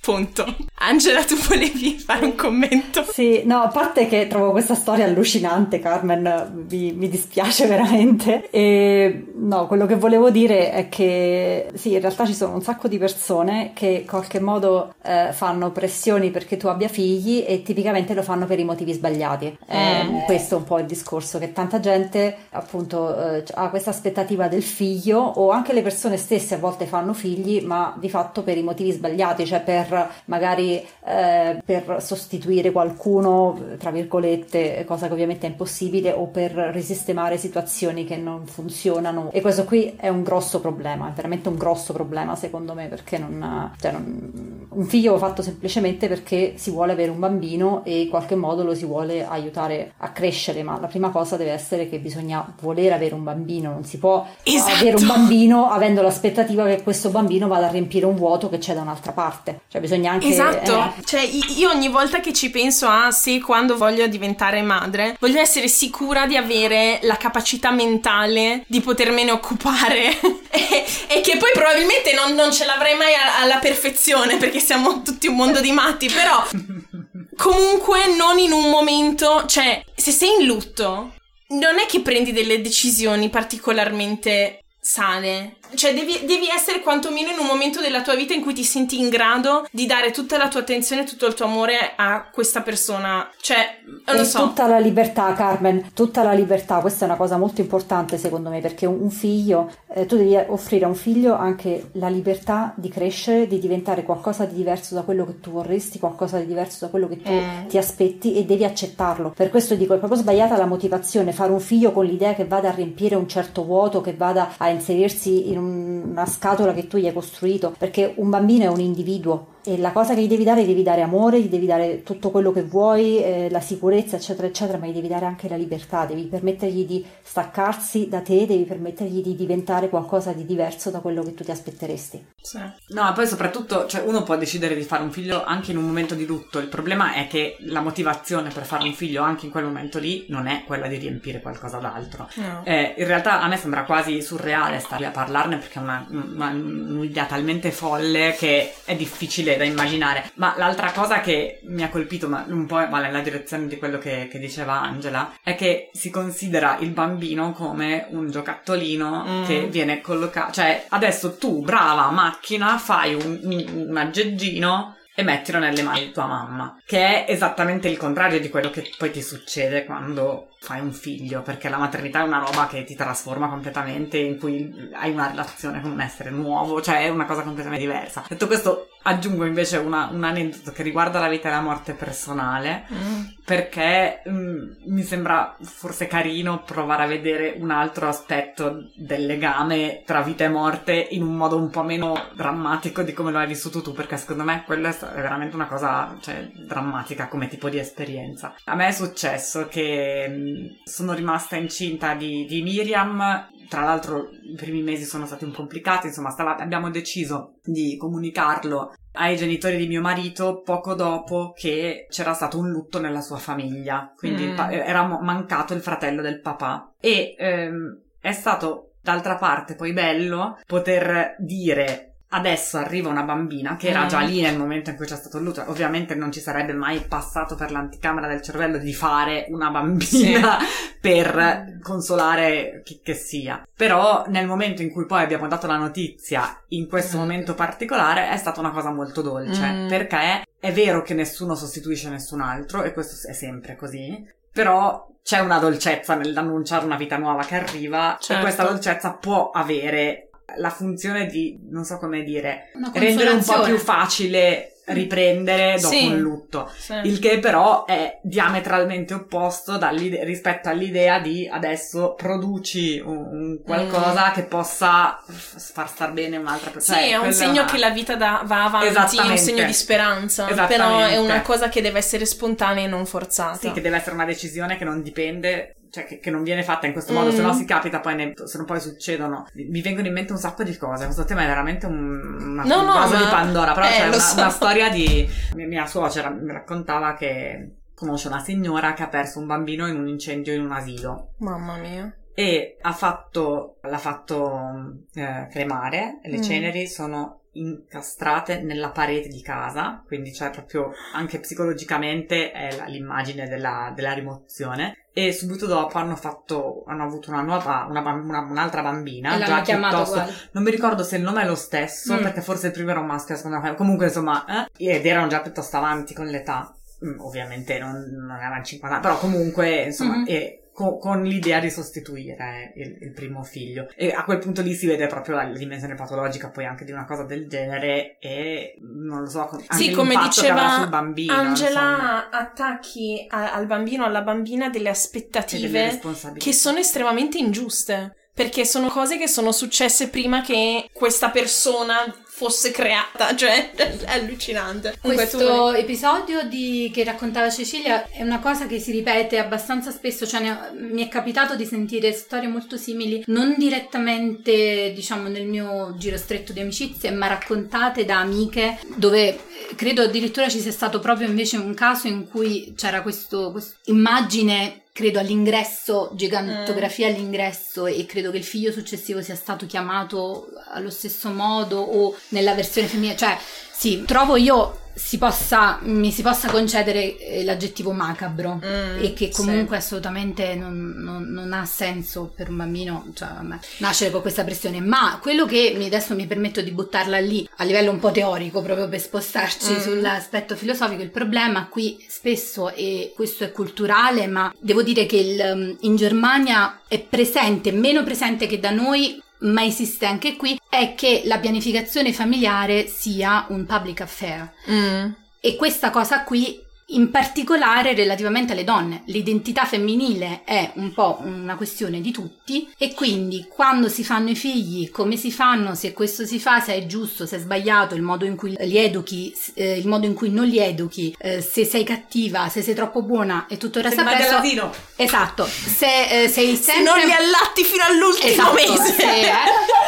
Punto. Angela, tu volevi fare un commento? Sì, no, a parte che trovo questa storia allucinante, Carmen, mi, mi, dispiace veramente. E no, quello che volevo dire è che sì, in realtà ci sono un sacco di persone che in qualche modo eh, fanno pressioni perché tu abbia figli e tipicamente lo fanno per i motivi sbagliati. Eh, mm. Questo è un po' il discorso, che tanta gente appunto eh, ha questa aspettativa del figlio o anche le persone stesse a volte fanno figli, ma di fatto per i motivi sbagliati, cioè per magari eh, per sostituire qualcuno, tra virgolette, cosa che ovviamente è impossibile, o per risistemare situazioni che non funzionano. E questo qui è un grosso problema, è veramente un grosso problema secondo me, perché non, cioè non, un figlio va fatto semplicemente perché si vuole avere un bambino e in qualche modo lo si vuole aiutare a crescere, ma la prima cosa deve essere che bisogna voler avere un bambino, non si può esatto. avere un bambino avendo l'aspettativa che questo bambino vada a riempire un vuoto che c'è da un'altra parte. Cioè bisogna anche... Esatto, eh. cioè io ogni volta che ci penso a se quando voglio diventare madre, voglio essere sicura di avere la capacità mentale di potermene occupare e, e, che poi probabilmente non, non ce l'avrei mai a, alla perfezione perché siamo tutti un mondo di matti, però comunque non in un momento, cioè se sei in lutto non è che prendi delle decisioni particolarmente sane cioè, devi, devi, essere quantomeno in un momento della tua vita in cui ti senti in grado di dare tutta la tua attenzione e tutto il tuo amore a questa persona. Cioè, non so. Tutta la libertà, Carmen, tutta la libertà. Questa è una cosa molto importante secondo me, perché un, figlio, eh, tu devi offrire a un figlio anche la libertà di crescere, di diventare qualcosa di diverso da quello che tu vorresti, qualcosa di diverso da quello che tu mm. ti aspetti e devi accettarlo. Per questo dico, è proprio sbagliata la motivazione, fare un figlio con l'idea che vada a riempire un certo vuoto, che vada a inserirsi in una scatola che tu gli hai costruito, perché un bambino è un individuo e la cosa che gli devi dare, gli devi dare amore, gli devi dare tutto quello che vuoi, eh, la sicurezza, eccetera, eccetera, ma gli devi dare anche la libertà, devi permettergli di staccarsi da te, devi permettergli di diventare qualcosa di diverso da quello che tu ti aspetteresti. Sì. No, ma poi soprattutto, cioè, uno può decidere di fare un figlio anche in un momento di lutto, il problema è che la motivazione per fare un figlio anche in quel momento lì non è quella di riempire qualcosa d'altro. No. Eh, in realtà a me sembra quasi surreale stare a parlarne perché è una, una, un'idea talmente folle che è difficile da immaginare. Ma l'altra cosa che mi ha colpito, ma un po' va nella direzione di quello che, che diceva Angela, è che si considera il bambino come un giocattolino mm. che viene collocato. Cioè, adesso tu, brava macchina, fai un, un, un aggeggino e mettilo nelle mani di tua mamma, che è esattamente il contrario di quello che poi ti succede quando fai un figlio, perché la maternità è una roba che ti trasforma completamente, in cui hai una relazione con un essere nuovo, cioè è una cosa completamente diversa. Detto questo, aggiungo invece una, un aneddoto che riguarda la vita e la morte personale, mm. perché mh, mm, mi sembra forse carino provare a vedere un altro aspetto del legame tra vita e morte in un modo un po' meno drammatico di come lo hai vissuto tu, perché secondo me quella è veramente una cosa cioè, drammatica come tipo di esperienza. A me è successo che mh, mm, sono rimasta incinta di, di Miriam tra l'altro i primi mesi sono stati un po' complicati, insomma stava, abbiamo deciso di comunicarlo ai genitori di mio marito poco dopo che c'era stato un lutto nella sua famiglia, quindi mm. pa- era mancato il fratello del papà e ehm, è stato d'altra parte poi bello poter dire Adesso arriva una bambina che era già mm. lì nel momento in cui c'è stato il lutto. Ovviamente non ci sarebbe mai passato per l'anticamera del cervello di fare una bambina sì. per consolare chi che sia. Però nel momento in cui poi abbiamo dato la notizia, in questo mm. momento particolare, è stata una cosa molto dolce. Mm. Perché è vero che nessuno sostituisce nessun altro, e questo è sempre così. Però c'è una dolcezza nell'annunciare una vita nuova che arriva certo. e questa dolcezza può avere la funzione di, non so come dire, rendere un po' più facile riprendere dopo sì, un lutto. Sì. Il che però è diametralmente opposto rispetto all'idea di adesso produci un, un qualcosa mm. che possa far star bene un'altra persona. Sì, cioè, è un segno una... che la vita da, va avanti, è un segno di speranza. Però è una cosa che deve essere spontanea e non forzata. Sì, che deve essere una decisione che non dipende cioè che, che, non viene fatta in questo modo, mm. se no si capita poi, ne, se non poi succedono, mi vengono in mente un sacco di cose, questo tema è veramente un, una no, no, ma... di Pandora, però eh, c'è una, so. una, storia di mia suocera mi raccontava che conosce una signora che ha perso un bambino in un incendio in un asilo. Mamma mia. E ha fatto, l'ha fatto eh, cremare, le mm. ceneri sono incastrate nella parete di casa, quindi cioè proprio anche psicologicamente è l'immagine della, della, rimozione. E subito dopo hanno fatto, hanno avuto una nuova, una, una, un'altra bambina. E l'hanno piuttosto, Non mi ricordo se il nome è lo stesso, mm. perché forse il primo era un maschio, la seconda Comunque insomma, eh, ed erano già piuttosto avanti con l'età. Mm, ovviamente non, non erano 50 però comunque insomma, mm-hmm. e con, con l'idea di sostituire il, il, primo figlio. E a quel punto lì si vede proprio la dimensione patologica poi anche di una cosa del genere e non lo so, anche sì, come diceva sul bambino. Angela, insomma. attacchi a, al bambino, alla bambina delle aspettative che sono estremamente ingiuste. Perché sono cose che sono successe prima che questa persona fosse creata, cioè è allucinante. Questo episodio di, che raccontava Cecilia è una cosa che si ripete abbastanza spesso, cioè ne, mi è capitato di sentire storie molto simili, non direttamente diciamo nel mio giro stretto di amicizie, ma raccontate da amiche dove eh, credo addirittura ci sia stato proprio invece un caso in cui c'era questa immagine credo all'ingresso, gigantografia mm. all'ingresso e credo che il figlio successivo sia stato chiamato allo stesso modo o nella versione femminile, cioè sì, trovo io si possa, mi si possa concedere eh, l'aggettivo macabro mm, e che comunque sì. assolutamente non, non, non, ha senso per un bambino cioè, nascere con questa pressione. Ma quello che mi, adesso mi permetto di buttarla lì a livello un po' teorico, proprio per spostarci mm. sull'aspetto filosofico, il problema qui spesso, e questo è culturale, ma devo dire che il, in Germania è presente, meno presente che da noi, ma esiste anche qui, è che la pianificazione familiare sia un public affair. Mm. E questa cosa qui in particolare relativamente alle donne. L'identità femminile è un po' una questione di tutti e quindi quando si fanno i figli, come si fanno, se questo si fa, se è giusto, se è sbagliato, il modo in cui li educhi, eh, il modo in cui non li educhi, eh, se sei cattiva, se sei troppo buona e tutto il resto appresso. Esatto, se eh, sei sempre... Se non li allatti fino all'ultimo esatto, mese. Se, eh,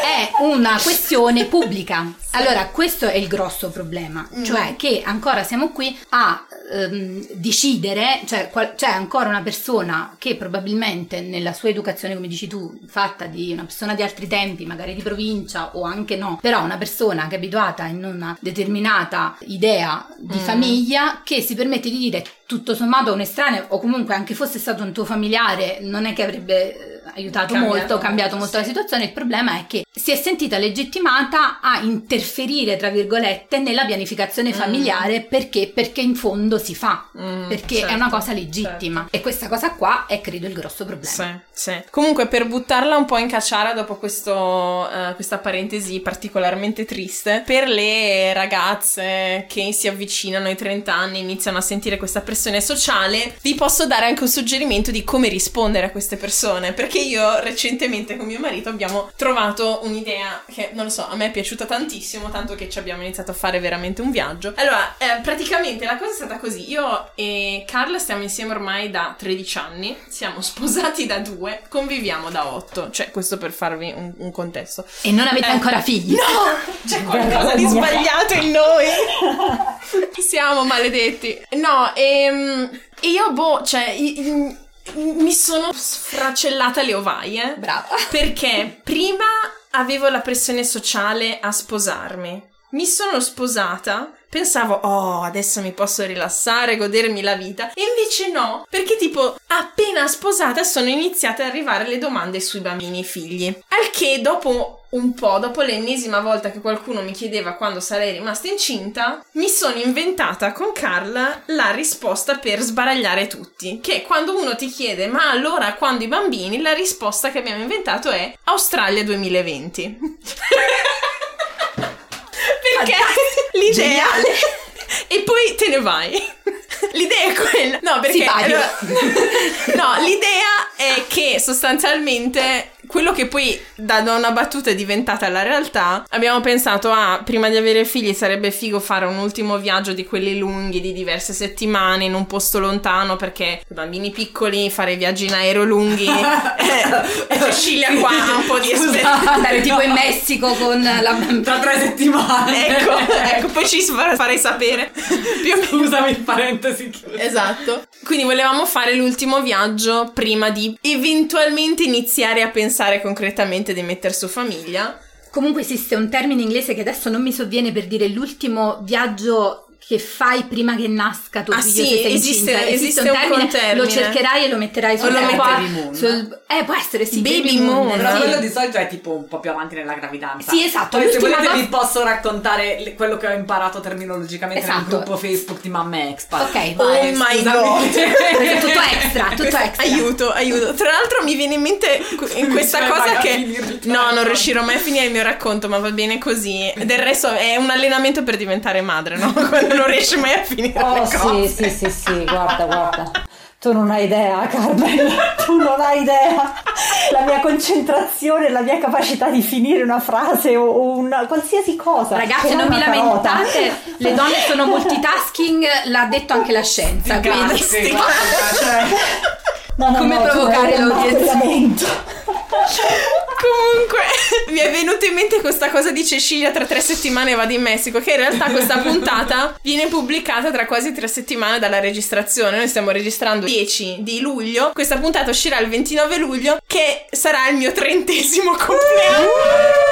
è una questione pubblica. Allora, questo è il grosso problema, mm. cioè che ancora siamo qui a ehm, decidere, cioè qual- c'è ancora una persona che probabilmente nella sua educazione, come dici tu, fatta di una persona di altri tempi, magari di provincia o anche no, però una persona che è abituata in una determinata idea di mm. famiglia che si permette di dire tutto sommato a un estraneo o comunque anche fosse stato un tuo familiare, non è che avrebbe aiutato Cambiato molto, cambiato molto, molto la sì. situazione. Il problema è che si è sentita legittimata a interferire, tra virgolette, nella pianificazione familiare perché? Perché in fondo si fa, Mm, perché è certo, una cosa legittima. E questa cosa qua è credo il grosso problema. Sì, sì. Comunque, per buttarla un po' in cacciara dopo questo, eh, questa parentesi particolarmente triste, per le ragazze che si avvicinano ai 30 anni e iniziano a sentire questa pressione sociale, vi posso dare anche un suggerimento di come rispondere a queste persone. Perché io recentemente con mio marito abbiamo trovato un'idea che, non lo so, a me è piaciuta tantissimo, tanto che ci abbiamo iniziato a fare veramente un viaggio. Allora, eh, praticamente la cosa è stata così. Io e Carla stiamo insieme ormai da 13 anni, siamo sposati da due, conviviamo da 8, cioè questo per farvi un, un contesto. E non avete Eh, ancora figli. No! C'è qualcosa di sbagliato in noi! Siamo maledetti. No, ehm, e io, boh, cioè, i- i- mi sono sfracellata le ovaie. Brava. Perché prima avevo la pressione sociale a sposarmi. Mi sono sposata, pensavo, oh, adesso mi posso rilassare, godermi la vita. E invece no, perché tipo, appena sposata sono iniziate ad arrivare le domande sui bambini e figli. Al che dopo un po', dopo l'ennesima volta che qualcuno mi chiedeva quando sarei rimasta incinta, mi sono inventata con Carla la risposta per sbaragliare tutti. Che quando uno ti chiede, ma allora quando i bambini, la risposta che abbiamo inventato è Australia 2020. Perché l'idea... E poi te ne vai. L'idea è quella. No, perché. Simpatico. no, l'idea è che sostanzialmente quello che poi da una battuta è diventata la realtà, abbiamo pensato, ah, prima di avere figli sarebbe figo fare un ultimo viaggio di quelli lunghi, di diverse settimane, in un posto lontano, perché i bambini piccoli, fare viaggi in aereo lunghi, eh, e Cecilia qua ha un po' di esperienza. Andare tipo in Messico con la Tra tre settimane. Ecco, ecco, poi ci fa- farei sapere. Più o meno. Scusami, parentesi chiusa. Esatto. Quindi volevamo fare l'ultimo viaggio prima di eventualmente iniziare a pensare concretamente di mettere su famiglia. Comunque esiste un termine inglese che adesso non mi sovviene per dire l'ultimo viaggio che fai prima che nasca tuo Ah, figlio sì, se sei esiste- incinta. esiste un contermine. lo cercherai e lo metterai sul lo qua- Baby moon. sul- eh può essere sì Baby moon, Però sì. quello di solito è tipo un po' più avanti nella gravidanza. Sì, esatto, Poi se volete cosa- vi posso raccontare quello che ho imparato terminologicamente nel Esatto. gruppo Facebook di mamme expat. Ok. Oh Vai, my scusami. Questo è tutto extra, tutto extra. Aiuto, aiuto. Tra l'altro mi viene in mente in questa Cioè, cosa che no, non riuscirò mai a finire il mio racconto, ma va bene così. Del resto è un allenamento per diventare madre, no? Non riesci mai a finire Oh le cose. sì, sì, sì, sì, guarda, guarda. Tu non hai idea, Carmen, tu non hai idea. La mia concentrazione, la mia capacità di finire una frase o una qualsiasi cosa. Ragazze, Che non vi una carota. lamentate, le donne sono multitasking, l'ha detto anche la scienza. quindi- Grazie, guarda, cioè, No, no, Come no, provocare l'audience. Comunque, mi è venuta in mente questa cosa di Cecilia tra tre settimane vado in Messico, che in realtà questa puntata viene pubblicata tra quasi tre settimane dalla registrazione. Noi stiamo registrando il 10 di luglio, questa puntata uscirà il 29 luglio, che sarà il mio trentesimo compleanno.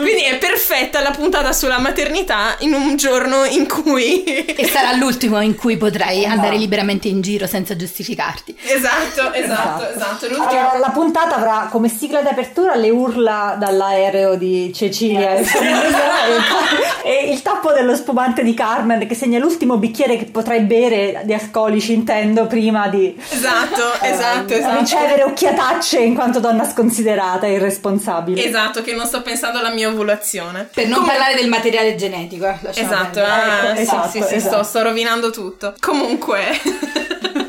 Quindi è perfetta la puntata sulla maternità in un giorno in cui... E sarà l'ultimo in cui potrai andare liberamente in giro senza giustificarti. Esatto, esatto, esatto. L'ultimo... Allora, la puntata avrà come sigla d'apertura le urla dall'aereo di Cecilia e, e il tappo dello spumante di Carmen che segna l'ultimo bicchiere che potrai bere di alcolici, intendo, prima di Esatto, esatto, eh, esatto. ricevere occhiatacce in quanto donna sconsiderata e irresponsabile. Esatto, che non sto pensando alla mia ovulazione. Per non Comunque- parlare del materiale genetico. eh, Esatto, ah, esatto, sì, sì, esatto. Sto, sto rovinando tutto. Comunque,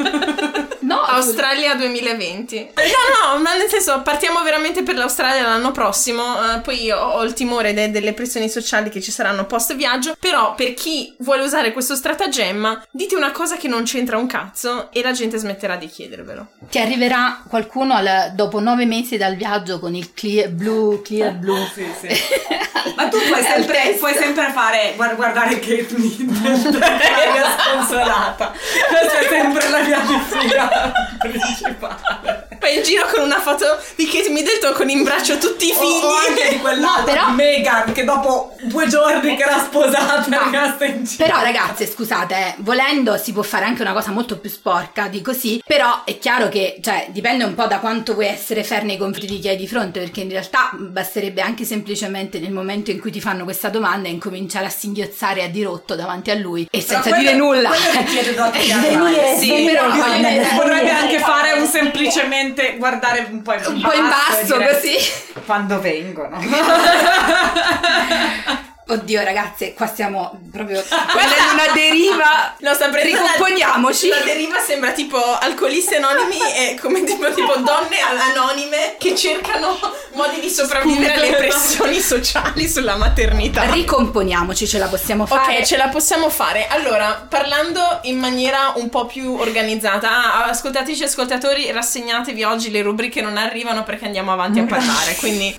Australia 2020. No, no, ma nel senso, partiamo veramente per l'Australia l'anno prossimo. eh, poi io ho il timore de- delle pressioni sociali che ci saranno post viaggio. Però, per chi vuole usare questo stratagemma, dite una cosa che non c'entra un cazzo e la gente smetterà di chiedervelo. ti arriverà qualcuno al- dopo nove mesi dal viaggio con il clear blu, clear blu. sì, sì. Ma tu puoi sempre, puoi sempre fare guard- guardare Kate Middleton mia sconsolata. Questa è sempre la mia 跟 你去拔。Poi in giro con una foto di Kate Middleton con in braccio tutti i figli. O, o anche di quell'altra No, però- di Meghan che dopo due giorni che era sposata è rimasta in giro. Però ragazze, scusate, eh, volendo si può fare anche una cosa molto più sporca di così, però è chiaro che, cioè, dipende un po' da quanto vuoi essere fair nei confronti di chi hai di fronte, perché in realtà basterebbe anche semplicemente nel momento in cui ti fanno questa domanda incominciare a singhiozzare a dirotto davanti a lui e senza quello- dire nulla. quello richiede doti Svenire, teatrali. Sì, però. Potrebbe anche fare un semplicemente guardare un po' in basso, un po' in basso così. Quando vengono. Oddio ragazze, qua stiamo proprio prendendo una deriva. No, sta prendendo la- Ricomponiamoci. La, deriva sembra tipo alcolisti anonimi e come tipo, tipo donne anonime che cercano modi di sopravvivere alle pressioni sociali sulla maternità. Ricomponiamoci, ce la possiamo fare. Ok, ce la possiamo fare. Allora, parlando in maniera un po' più organizzata, ah, ascoltateci e ascoltatori, rassegnatevi oggi le rubriche non arrivano perché andiamo avanti a parlare, quindi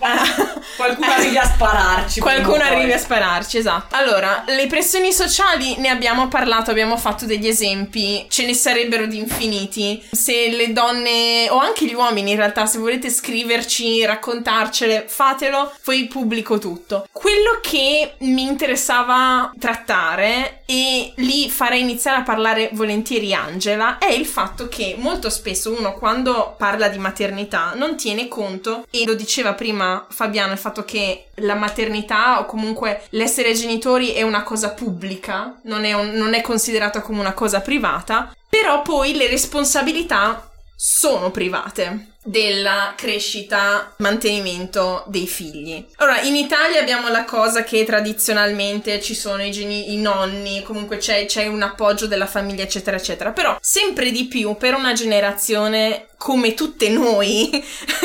Qualcuno arrivi a spararci. Qualcuno arrivi a spararci, esatto. Allora, le pressioni sociali ne abbiamo parlato, abbiamo fatto degli esempi, ce ne sarebbero di infiniti. Se le donne o anche gli uomini in realtà, se volete scriverci, raccontarcele, fatelo, poi pubblico tutto. Quello che mi interessava trattare e lì farei iniziare a parlare volentieri Angela è il fatto che molto spesso uno quando parla di maternità non tiene conto e lo diceva prima Fabiano il fatto che la maternità o comunque l'essere genitori è una cosa pubblica, non è, un- non è considerata come una cosa privata, però poi le responsabilità sono private della crescita, mantenimento dei figli. Allora, in Italia abbiamo la cosa che tradizionalmente ci sono i, geni- i nonni, comunque c'è, c'è un appoggio della famiglia, eccetera, eccetera. Però sempre di più per una generazione come tutte noi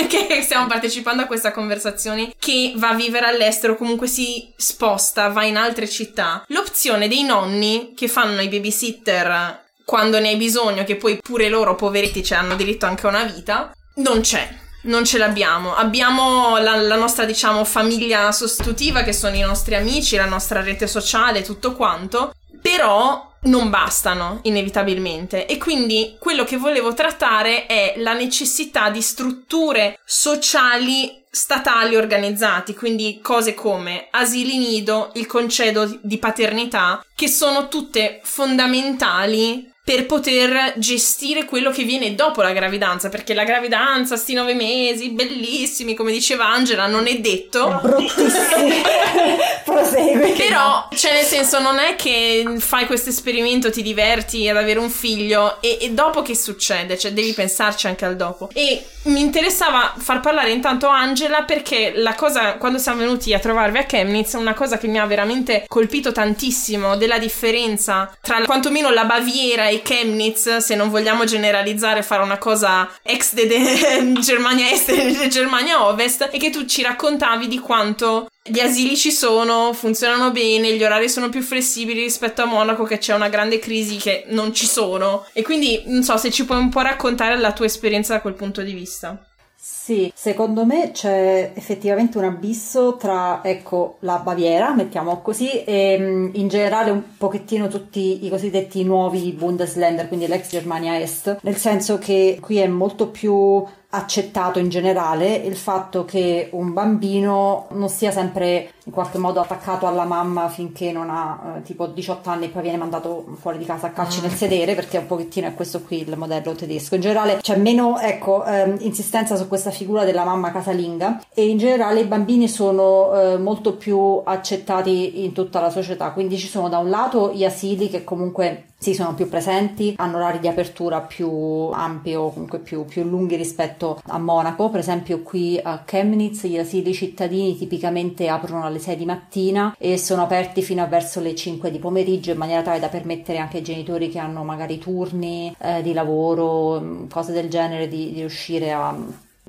che stiamo partecipando a questa conversazione che va a vivere all'estero, comunque si sposta, va in altre città, l'opzione dei nonni che fanno i babysitter quando ne hai bisogno, che poi pure loro, poveretti, cioè, hanno diritto anche a una vita, non c'è. Non ce l'abbiamo. Abbiamo la, la nostra, diciamo, famiglia sostitutiva, che sono i nostri amici, la nostra rete sociale, tutto quanto. Però non bastano, inevitabilmente. E quindi quello che volevo trattare è la necessità di strutture sociali statali organizzati, quindi cose come asili nido, il concedo di paternità, che sono tutte fondamentali per poter gestire quello che viene dopo la gravidanza, perché la gravidanza, sti nove mesi, bellissimi, come diceva Angela, non è detto. Bruttissimi. Prosegui. Però, cioè, nel senso, non è che fai questo esperimento, ti diverti ad avere un figlio e, e dopo che succede? Cioè, devi pensarci anche al dopo. E mi interessava far parlare intanto Angela perché la cosa, quando siamo venuti a trovarvi a Chemnitz, una cosa che mi ha veramente colpito tantissimo della differenza tra quantomeno la Baviera e Chemnitz, se non vogliamo generalizzare, fare una cosa ex de, de- Germania Est e Germania Ovest, e che tu ci raccontavi di quanto gli asili ci sono, funzionano bene, gli orari sono più flessibili rispetto a Monaco che c'è una grande crisi che non ci sono. E quindi non so se ci puoi un po' raccontare la tua esperienza da quel punto di vista. Sì, secondo me c'è effettivamente un abisso tra, ecco, la Baviera, mettiamo così, e mh, in generale un pochettino tutti i cosiddetti nuovi Bundesländer, quindi l'ex Germania Est, nel senso che qui è molto più accettato in generale il fatto che un bambino non sia sempre in qualche modo attaccato alla mamma finché non ha eh, tipo 18 anni e poi viene mandato fuori di casa a calci nel sedere perché un pochettino è questo qui il modello tedesco. In generale c'è meno ecco ehm, insistenza su questa figura della mamma casalinga e in generale i bambini sono eh, molto più accettati in tutta la società. Quindi ci sono da un lato gli asili che comunque sì, sono più presenti, hanno orari di apertura più ampi o comunque più, più lunghi rispetto a Monaco. Per esempio, qui a Chemnitz gli asili cittadini tipicamente aprono alle 6 di mattina e sono aperti fino a verso le 5 di pomeriggio in maniera tale da permettere anche ai genitori che hanno magari turni eh, di lavoro, mh, cose del genere, di, di riuscire a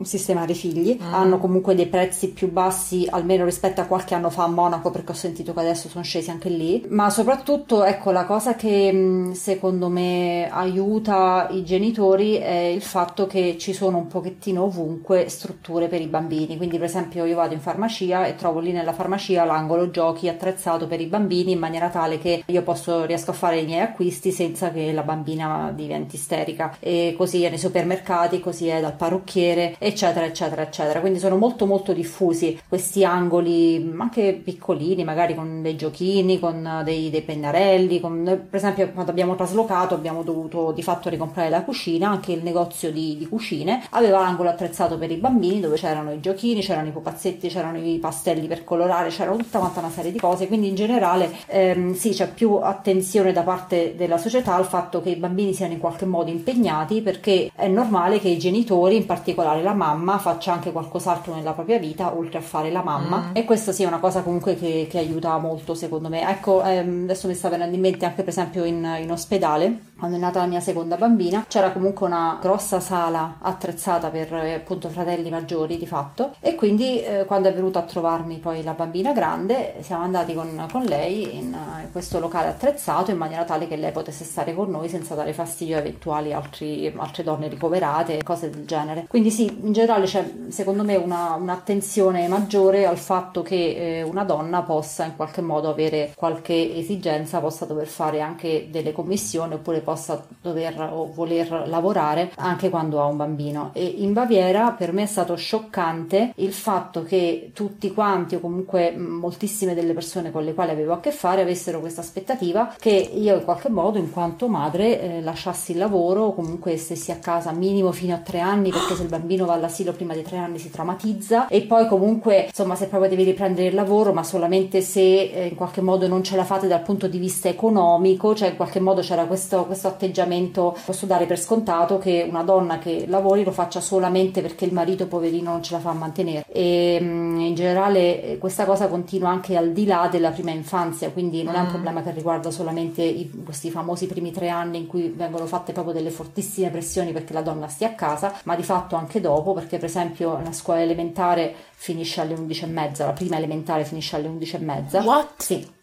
sistemare i figli, mm. hanno comunque dei prezzi più bassi almeno rispetto a qualche anno fa a Monaco perché ho sentito che adesso sono scesi anche lì, ma soprattutto ecco la cosa che secondo me aiuta i genitori è il fatto che ci sono un pochettino ovunque strutture per i bambini, quindi per esempio io vado in farmacia e trovo lì nella farmacia l'angolo giochi attrezzato per i bambini in maniera tale che io posso riesco a fare i miei acquisti senza che la bambina diventi isterica. E così è nei supermercati, così è dal parrucchiere eccetera eccetera eccetera, quindi sono molto molto diffusi questi angoli anche piccolini magari con dei giochini, con dei, dei pennarelli, con, per esempio quando abbiamo traslocato abbiamo dovuto di fatto ricomprare la cucina, anche il negozio di, di cucine aveva l'angolo attrezzato per i bambini dove c'erano i giochini, c'erano i pupazzetti, c'erano i pastelli per colorare, c'era tutta quanta una serie di cose, quindi in generale ehm, sì c'è più attenzione da parte della società al fatto che i bambini siano in qualche modo impegnati perché è normale che i genitori, in particolare la mamma, faccia anche qualcos'altro nella propria vita oltre a fare la mamma mm. e questa sia una cosa comunque che, che aiuta molto secondo me. Ecco, ehm, adesso mi sta venendo in mente anche per esempio in, in ospedale quando è nata la mia seconda bambina, c'era comunque una grossa sala attrezzata per eh, appunto fratelli maggiori di fatto e quindi eh, quando è venuta a trovarmi poi la bambina grande siamo andati con, con lei in, in, eh, questo locale attrezzato in maniera tale che lei potesse stare con noi senza dare fastidio a eventuali altri, altre donne ricoverate, cose del genere. Quindi sì, in generale c'è secondo me una, un'attenzione maggiore al fatto che eh, una donna possa in qualche modo avere qualche esigenza, possa dover fare anche delle commissioni oppure possa dover o voler lavorare anche quando ha un bambino. E in Baviera per me è stato scioccante il fatto che tutti quanti o comunque moltissime delle persone con le quali avevo a che fare avessero questa aspettativa che io in qualche modo in quanto madre eh, lasciassi il lavoro o comunque stessi a casa minimo fino a tre anni perché se il bambino va all'asilo prima di tre anni si traumatizza e poi comunque insomma se proprio devi riprendere il lavoro ma solamente se eh, in qualche modo non ce la fate dal punto di vista economico cioè in qualche modo c'era questo, questo questo atteggiamento posso dare per scontato che una donna che lavori lo faccia solamente perché il marito poverino non ce la fa a mantenere e mm, in generale eh, questa cosa continua anche al di là della prima infanzia quindi non è un mm. problema che riguarda solamente i, questi famosi primi tre anni in cui vengono fatte proprio delle fortissime pressioni perché la donna stia a casa ma di fatto anche dopo perché per esempio la scuola elementare finisce alle 11.30 la prima elementare finisce alle 11.30 What? Sì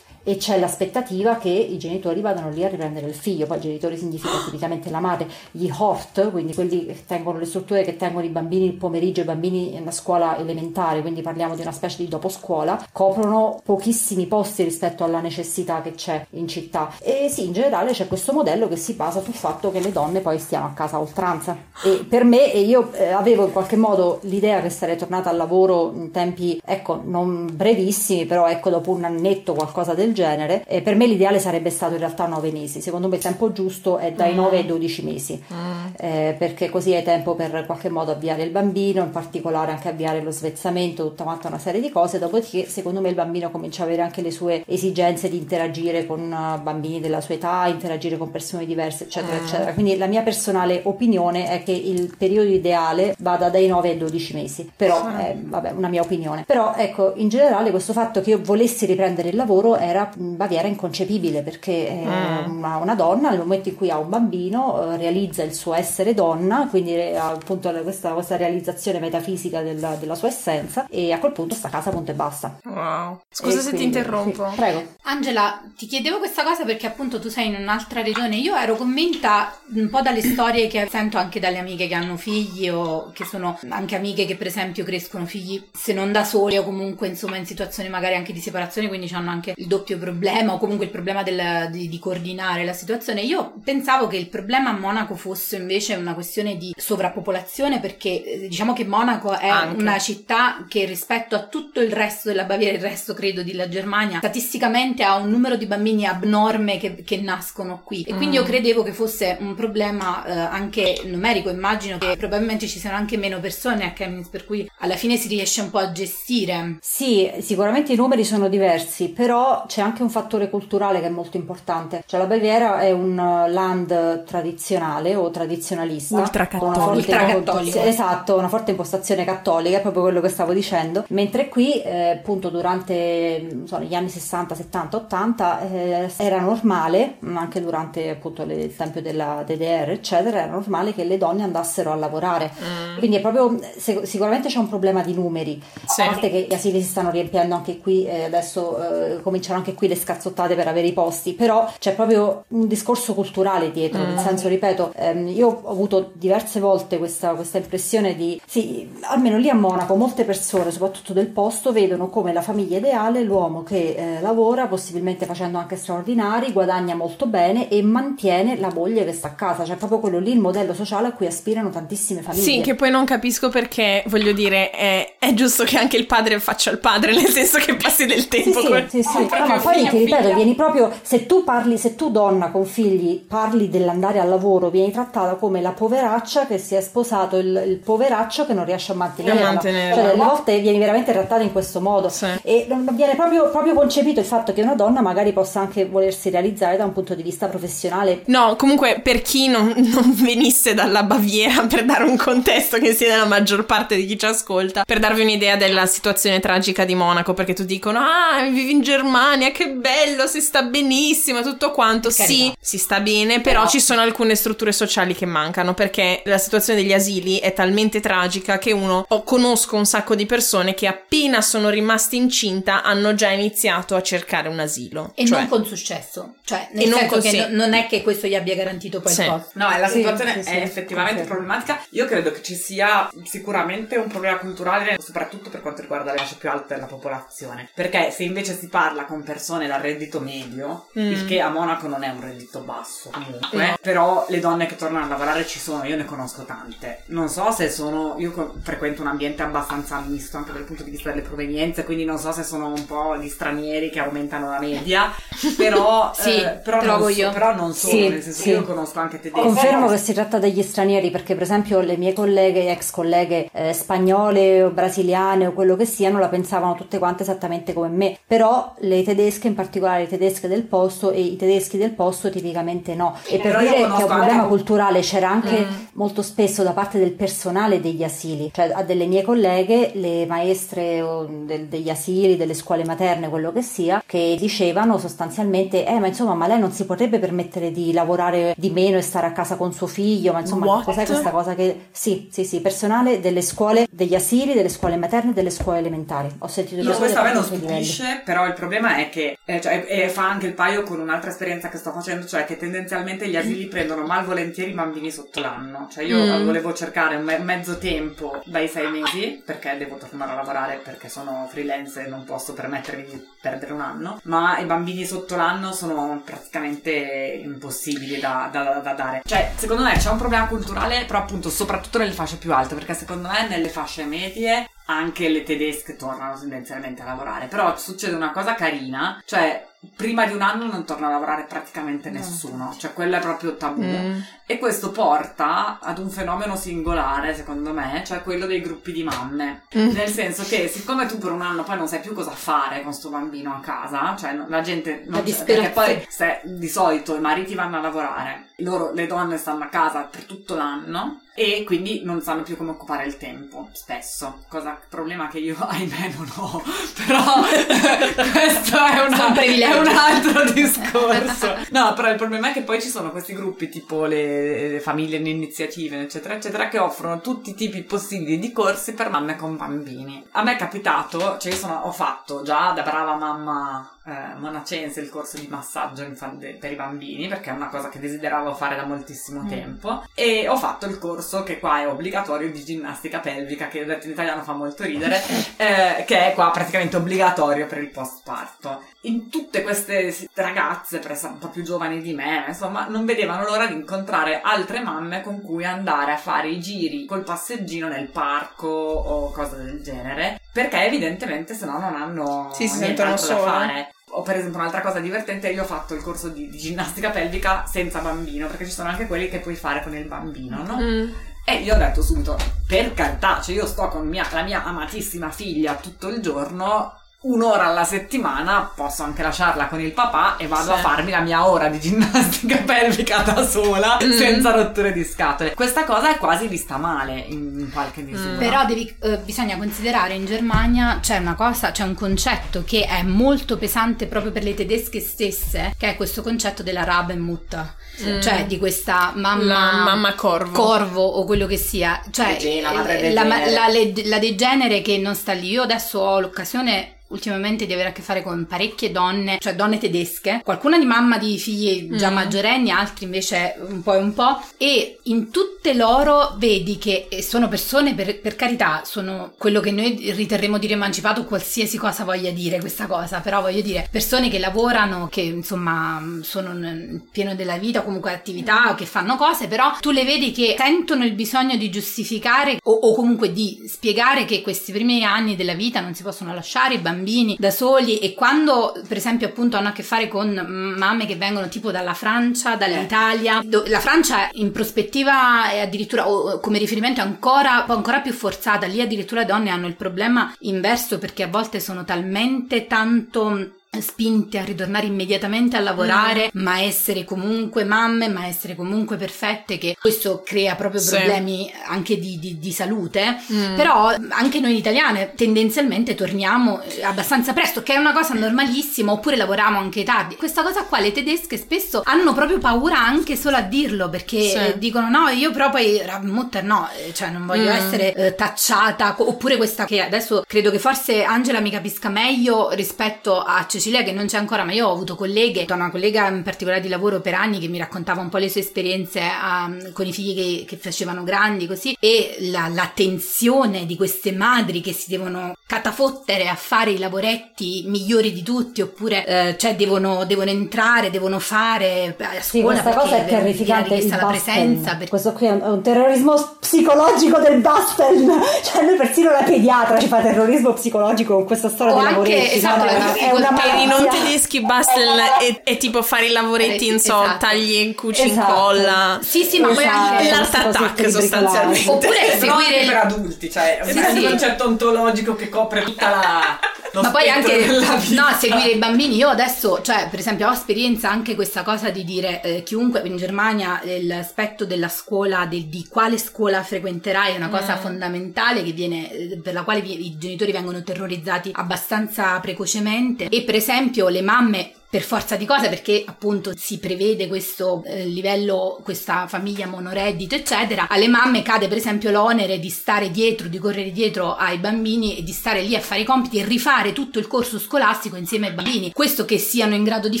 e c'è l'aspettativa che i genitori vadano lì a riprendere il figlio. Poi genitori significa tipicamente la madre, gli hort, quindi quelli che tengono le strutture che tengono i bambini il pomeriggio, i bambini nella scuola elementare, quindi parliamo di una specie di doposcuola, coprono pochissimi posti rispetto alla necessità che c'è in città. E sì, in generale c'è questo modello che si basa sul fatto che le donne poi stiano a casa a oltranza. E per me, e io eh, avevo in qualche modo l'idea che sarei tornata al lavoro in tempi, ecco, non brevissimi, però ecco, dopo un annetto, qualcosa del genere. E per me l'ideale sarebbe stato in realtà 9 mesi. Secondo me il tempo giusto è dai mm. 9 ai 12 mesi, mm. eh, perché così hai tempo per qualche modo avviare il bambino, in particolare anche avviare lo svezzamento, tutta quanta una serie di cose. Dopodiché, secondo me, il bambino comincia ad avere anche le sue esigenze di interagire con uh, bambini della sua età, interagire con persone diverse, eccetera, mm. eccetera. Quindi la mia personale opinione è che il periodo ideale vada dai 9 ai 12 mesi. Però, eh, vabbè, una mia opinione. Però, ecco, in generale, questo fatto che io volessi riprendere il lavoro era in Baviera inconcepibile perché eh, mm. una, una, donna nel momento in cui ha un bambino eh, realizza il suo essere donna, quindi eh, ha appunto questa, questa realizzazione metafisica della, della, sua essenza e a quel punto sta a casa punto e basta. Wow. Scusa e se quindi, ti interrompo. Sì, prego. Angela, ti chiedevo questa cosa perché appunto tu sei in un'altra regione. Io ero convinta un po' dalle storie che sento anche dalle amiche che hanno figli o che sono anche amiche che per esempio crescono figli se non da sole o comunque insomma in situazioni magari anche di separazione, quindi hanno anche il doppio problema o comunque il problema del, di, di, coordinare la situazione. Io pensavo che il problema a Monaco fosse invece una questione di sovrappopolazione perché eh, diciamo che Monaco è Anche. una città che rispetto a tutto il resto della Baviera, il resto credo della Germania, statisticamente ha un numero di bambini abnorme che, che nascono qui e quindi mm. io credevo che fosse un problema eh, anche numerico, immagino che probabilmente ci siano anche meno persone a Chemnitz per cui alla fine si riesce un po' a gestire. Sì, sicuramente i numeri sono diversi, però c'è anche un fattore culturale che è molto importante. Cioè la Baviera è un land tradizionale o tradizionalista. Ultracattolico. Esatto, una forte impostazione cattolica, è proprio quello che stavo dicendo. Mentre qui, eh, appunto, durante so, gli anni 60, 70, 80 eh, era normale, anche durante appunto le, il tempio della DDR, eccetera, era normale che le donne andassero a lavorare. Mm. Quindi è proprio se, sicuramente c'è un problema di numeri. Sì. A parte che gli asili si stanno riempiendo anche qui, eh, adesso eh, cominciano anche qui le scazzottate per avere i posti, però c'è proprio un discorso culturale dietro, mm. nel senso, ripeto, ehm, io ho avuto diverse volte questa, questa impressione di, sì, almeno lì a Monaco, molte persone, soprattutto del posto, vedono come la famiglia ideale l'uomo che eh, lavora, possibilmente facendo anche straordinari, guadagna molto bene e mantiene la moglie che sta a casa, cioè proprio quello lì il modello sociale a cui aspirano tantissime famiglie. Sì, che poi non capisco perché, voglio dire, è, è giusto che anche il padre faccia il padre, nel senso che passi del tempo sì, con... Sì, sì, sì. No, ma poi ti ripeto, vieni proprio, se tu parli, se tu donna con figli parli dell'andare al lavoro, vieni trattata come la poveraccia che si è sposato il, il poveraccio che non riesce a mantenere. Cioè, delle volte vieni veramente trattata in questo modo sì. e viene proprio, proprio concepito il fatto che una donna magari possa anche volersi realizzare da un punto di vista professionale. No, comunque per chi non, non venisse dalla Baviera, per dare un contesto che sia nella maggior parte di chi ci ascolta, per darvi un'idea della situazione tragica di Monaco, perché tutti dicono, ah, vivi in Germania, che bello, si sta benissimo, tutto quanto. Sì, si sta bene, però, però ci sono alcune strutture sociali che mancano, perché la situazione degli asili è talmente tragica che uno, oh, conosco un sacco di persone che appena sono rimasti incinta hanno già iniziato a cercare un asilo. E cioè, non con successo, cioè nel senso con, che sì. no, non è che questo gli abbia garantito poi sì. il posto. No, la situazione sì, è effettivamente problematica. Io credo che ci sia sicuramente un problema culturale, soprattutto per quanto riguarda le fasce più alte della popolazione. Perché se invece si parla con persone dal reddito medio, mm. il che a Monaco non è un reddito basso comunque, no. però le donne che tornano a lavorare ci sono, io ne conosco tante. Non so se sono, io frequento un ambiente abbastanza misto anche dal punto di vista delle provenienze, quindi non so se sono un po' gli stranieri che aumentano la media, però, sì, eh, però, non, io. però non sono, sì, nel senso sì. io conosco anche tedeschi. Confermo che si tratta degli stranieri perché per esempio le mie colleghe, ex colleghe eh, spagnole o brasiliane o quello che siano la pensavano tutte quante esattamente come me, però le tedesche, in particolare le tedesche del posto e i tedeschi del posto tipicamente no. E per dire che è un problema anche... culturale c'era anche mm. molto spesso da parte del personale degli asili, cioè a delle mie colleghe, le maestre del, degli asili, delle scuole materne, quello che sia, che dicevano sostanzialmente, eh ma insomma ma lei non si potrebbe permettere di lavorare di meno e stare a casa con suo figlio, ma insomma What? cos'è questa cosa che... Sì, sì, sì, personale delle scuole, degli asili, delle scuole materne delle scuole elementari. Ho sentito di questo a me non stupisce, però il problema è che, eh, cioè, e fa anche il paio con un'altra esperienza che sto facendo, cioè che tendenzialmente gli asili prendono malvolentieri i bambini sotto l'anno. Cioè io mm. volevo cercare un me- mezzo tempo dai sei mesi, perché devo tornare a lavorare perché sono freelance e non posso permettermi di perdere un anno, ma i bambini sotto l'anno sono praticamente impossibili da, da, da dare. Cioè, secondo me c'è un problema culturale, però appunto soprattutto nelle fasce più alte, perché secondo me nelle fasce medie anche le tedesche tornano tendenzialmente a lavorare. Però succede una cosa carina, cioè prima di un anno non torna a lavorare praticamente nessuno, cioè quello è proprio tabù. Mm. E questo porta ad un fenomeno singolare, secondo me, cioè quello dei gruppi di mamme. Mm. Nel senso che siccome tu per un anno poi non sai più cosa fare con sto bambino a casa, cioè la gente non c'è, perché poi se, di solito i mariti vanno a lavorare, loro, le donne stanno a casa per tutto l'anno e quindi non sanno più come occupare il tempo, spesso, cosa, problema che io ahimè non ho, però questo è, una, è, un altro discorso. No, però il problema è che poi ci sono questi gruppi tipo le, le famiglie in iniziative, eccetera, eccetera, che offrono tutti i tipi possibili di corsi per mamme con bambini. A me è capitato, cioè io sono, ho fatto già da brava mamma eh, monacense il corso di massaggio infante, per i bambini perché è una cosa che desideravo fare da moltissimo mm. tempo. E ho fatto il corso che qua è obbligatorio di ginnastica pelvica che ho detto in italiano fa molto ridere eh, che è qua praticamente obbligatorio per il post parto in tutte queste ragazze un po' più giovani di me insomma non vedevano l'ora di incontrare altre mamme con cui andare a fare i giri col passeggino nel parco o cose del genere perché evidentemente se no non hanno sì, nient'altro da fare o per esempio un'altra cosa divertente, io ho fatto il corso di, di, ginnastica pelvica senza bambino, perché ci sono anche quelli che puoi fare con il bambino, no? Mm. E io ho detto subito, per carità, cioè io sto con mia, la mia amatissima figlia tutto il giorno, un'ora alla settimana posso anche lasciarla con il papà e vado Sì. a farmi la mia ora di ginnastica pelvica da sola Mm. senza rotture di scatole. Questa cosa è quasi vista male in, qualche misura. Però devi- eh, bisogna considerare in Germania c'è una cosa, c'è un concetto che è molto pesante proprio per le tedesche stesse, che è questo concetto della Rabenmutter, Mm. cioè di questa mamma, La mamma corvo. corvo o quello che sia, cioè Degena, madre eh, la, la, le- la degenere che non sta lì. Io adesso ho l'occasione ultimamente di avere a che fare con parecchie donne, cioè donne tedesche, qualcuna di mamma di figli già Mm. maggiorenni, altri invece un po' e un po', e in tutte loro vedi che sono persone, per, per carità, sono quello che noi riterremo dire emancipato, qualsiasi cosa voglia dire questa cosa, però voglio dire, persone che lavorano, che insomma sono nel pieno della vita, comunque attività, che fanno cose, però tu le vedi che sentono il bisogno di giustificare o, o comunque di spiegare che questi primi anni della vita non si possono lasciare i bambini da soli e quando per esempio appunto hanno a che fare con mm, mamme che vengono tipo dalla Francia, dall'Italia, do- la Francia in prospettiva è addirittura o o come riferimento è ancora, ancora più forzata, lì addirittura le donne hanno il problema inverso perché a volte sono talmente tanto spinte a ritornare immediatamente a lavorare, ma essere comunque mamme, ma essere comunque perfette, che questo crea proprio Sì. problemi anche di, di- di salute. Mm. Però anche noi italiane tendenzialmente torniamo eh, abbastanza presto, che è una cosa normalissima, oppure lavoriamo anche tardi. Questa cosa qua le tedesche spesso hanno proprio paura anche solo a dirlo, perché Sì. eh, dicono no, io però poi Mutter no, eh, cioè non voglio Mm. essere eh, tacciata, oppure questa che adesso credo che forse Angela mi capisca meglio rispetto a Cecilia che non c'è ancora, ma io ho avuto colleghe, una collega in particolare di lavoro per anni che mi raccontava un po' le sue esperienze ah, con i figli che, che facevano grandi così e la, la tensione di queste madri che si devono catafottere a fare i lavoretti migliori di tutti oppure eh, cioè devono, devono entrare, devono fare a Sì, scuola questa cosa è terrificante. La presenza perché Questo qui è un, è un terrorismo psicologico del Basteln. Cioè, noi persino la pediatra ci fa terrorismo psicologico con questa storia O dei anche, lavoretti. esatto, no? è, una difficoltà Per i non malattia. tedeschi Bastel è, è tipo fare i lavoretti, so, Esatto. tagli e cuci Esatto. incolla. sì sì ma poi Esatto. anche L'art attack sostanzialmente. Oppure seguire il- per adulti, cioè Sì, è un sì. concetto ontologico che copre tutta la ma poi anche no, seguire i bambini. Io adesso, cioè, per esempio, ho esperienza anche questa cosa di dire eh, chiunque in Germania eh, l'aspetto della scuola, del- di quale scuola frequenterai, è una cosa Mm. fondamentale che viene, eh, per la quale vi- i genitori vengono terrorizzati abbastanza precocemente. E per esempio, le mamme. Per forza di cose, perché appunto si prevede questo eh, livello, questa famiglia monoreddito, eccetera. Alle mamme cade per esempio l'onere di stare dietro, di correre dietro ai bambini e di stare lì a fare i compiti e rifare tutto il corso scolastico insieme ai bambini. Questo che siano in grado di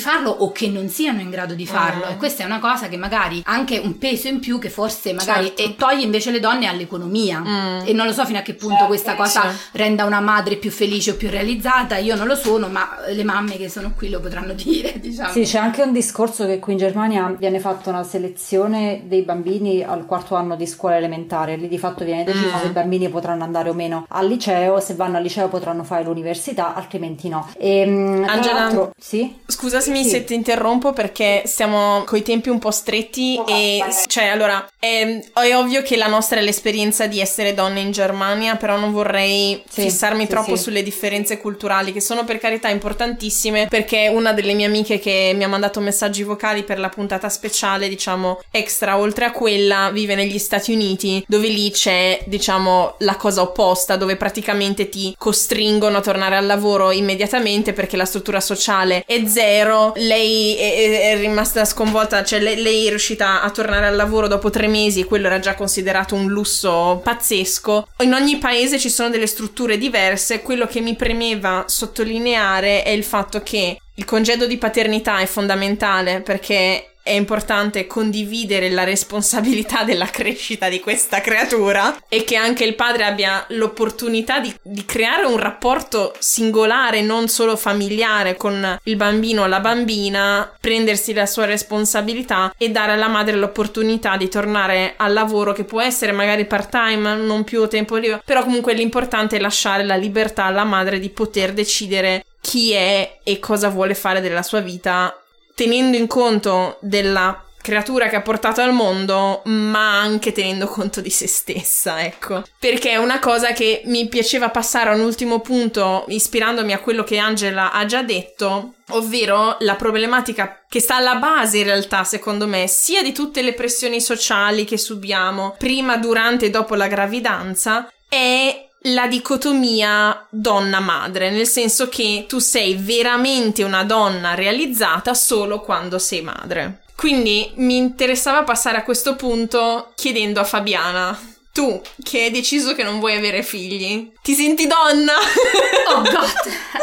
farlo o che non siano in grado di farlo. Mm. E questa è una cosa che magari anche un peso in più che forse magari Certo. e toglie invece le donne all'economia. Mm. E non lo so fino a che punto Certo. questa cosa Sì. renda una madre più felice o più realizzata. Io non lo sono, ma le mamme che sono qui lo potranno dire, diciamo. Sì, c'è anche un discorso che qui in Germania viene fatta una selezione dei bambini al quarto anno di scuola elementare. Lì di fatto viene deciso Mm. se i bambini potranno andare o meno al liceo, se vanno al liceo potranno fare l'università, altrimenti no. E, tra Angela? sì? Scusami Sì. se ti interrompo perché stiamo coi tempi un po' stretti Ok, e vai, vai. cioè allora è, è ovvio che la nostra è l'esperienza di essere donne in Germania però non vorrei Sì, fissarmi sì, troppo sì. sulle differenze culturali che sono per carità importantissime perché una delle mie amiche che mi ha mandato messaggi vocali per la puntata speciale diciamo extra oltre a quella vive negli Stati Uniti dove lì c'è diciamo la cosa opposta dove praticamente ti costringono a tornare al lavoro immediatamente perché la struttura sociale è zero. Lei è, è- è rimasta sconvolta cioè lei, lei è riuscita a tornare al lavoro dopo tre mesi e quello era già considerato un lusso pazzesco. In ogni paese ci sono delle strutture diverse quello che mi premeva sottolineare è il fatto che il congedo di paternità è fondamentale perché è importante condividere la responsabilità della crescita di questa creatura e che anche il padre abbia l'opportunità di, di creare un rapporto singolare, non solo familiare con il bambino o la bambina, prendersi la sua responsabilità e dare alla madre l'opportunità di tornare al lavoro che può essere magari part time, non più tempo libero, però comunque l'importante è lasciare la libertà alla madre di poter decidere chi è e cosa vuole fare della sua vita tenendo in conto della creatura che ha portato al mondo, ma anche tenendo conto di se stessa, ecco. Perché è una cosa che mi piaceva passare a un ultimo punto, ispirandomi a quello che Angela ha già detto, ovvero la problematica che sta alla base in realtà, secondo me, sia di tutte le pressioni sociali che subiamo prima, durante e dopo la gravidanza, è la dicotomia donna-madre, nel senso che tu sei veramente una donna realizzata solo quando sei madre. Quindi mi interessava passare a questo punto chiedendo a Fabiana tu, che hai deciso che non vuoi avere figli, ti senti donna? oh god,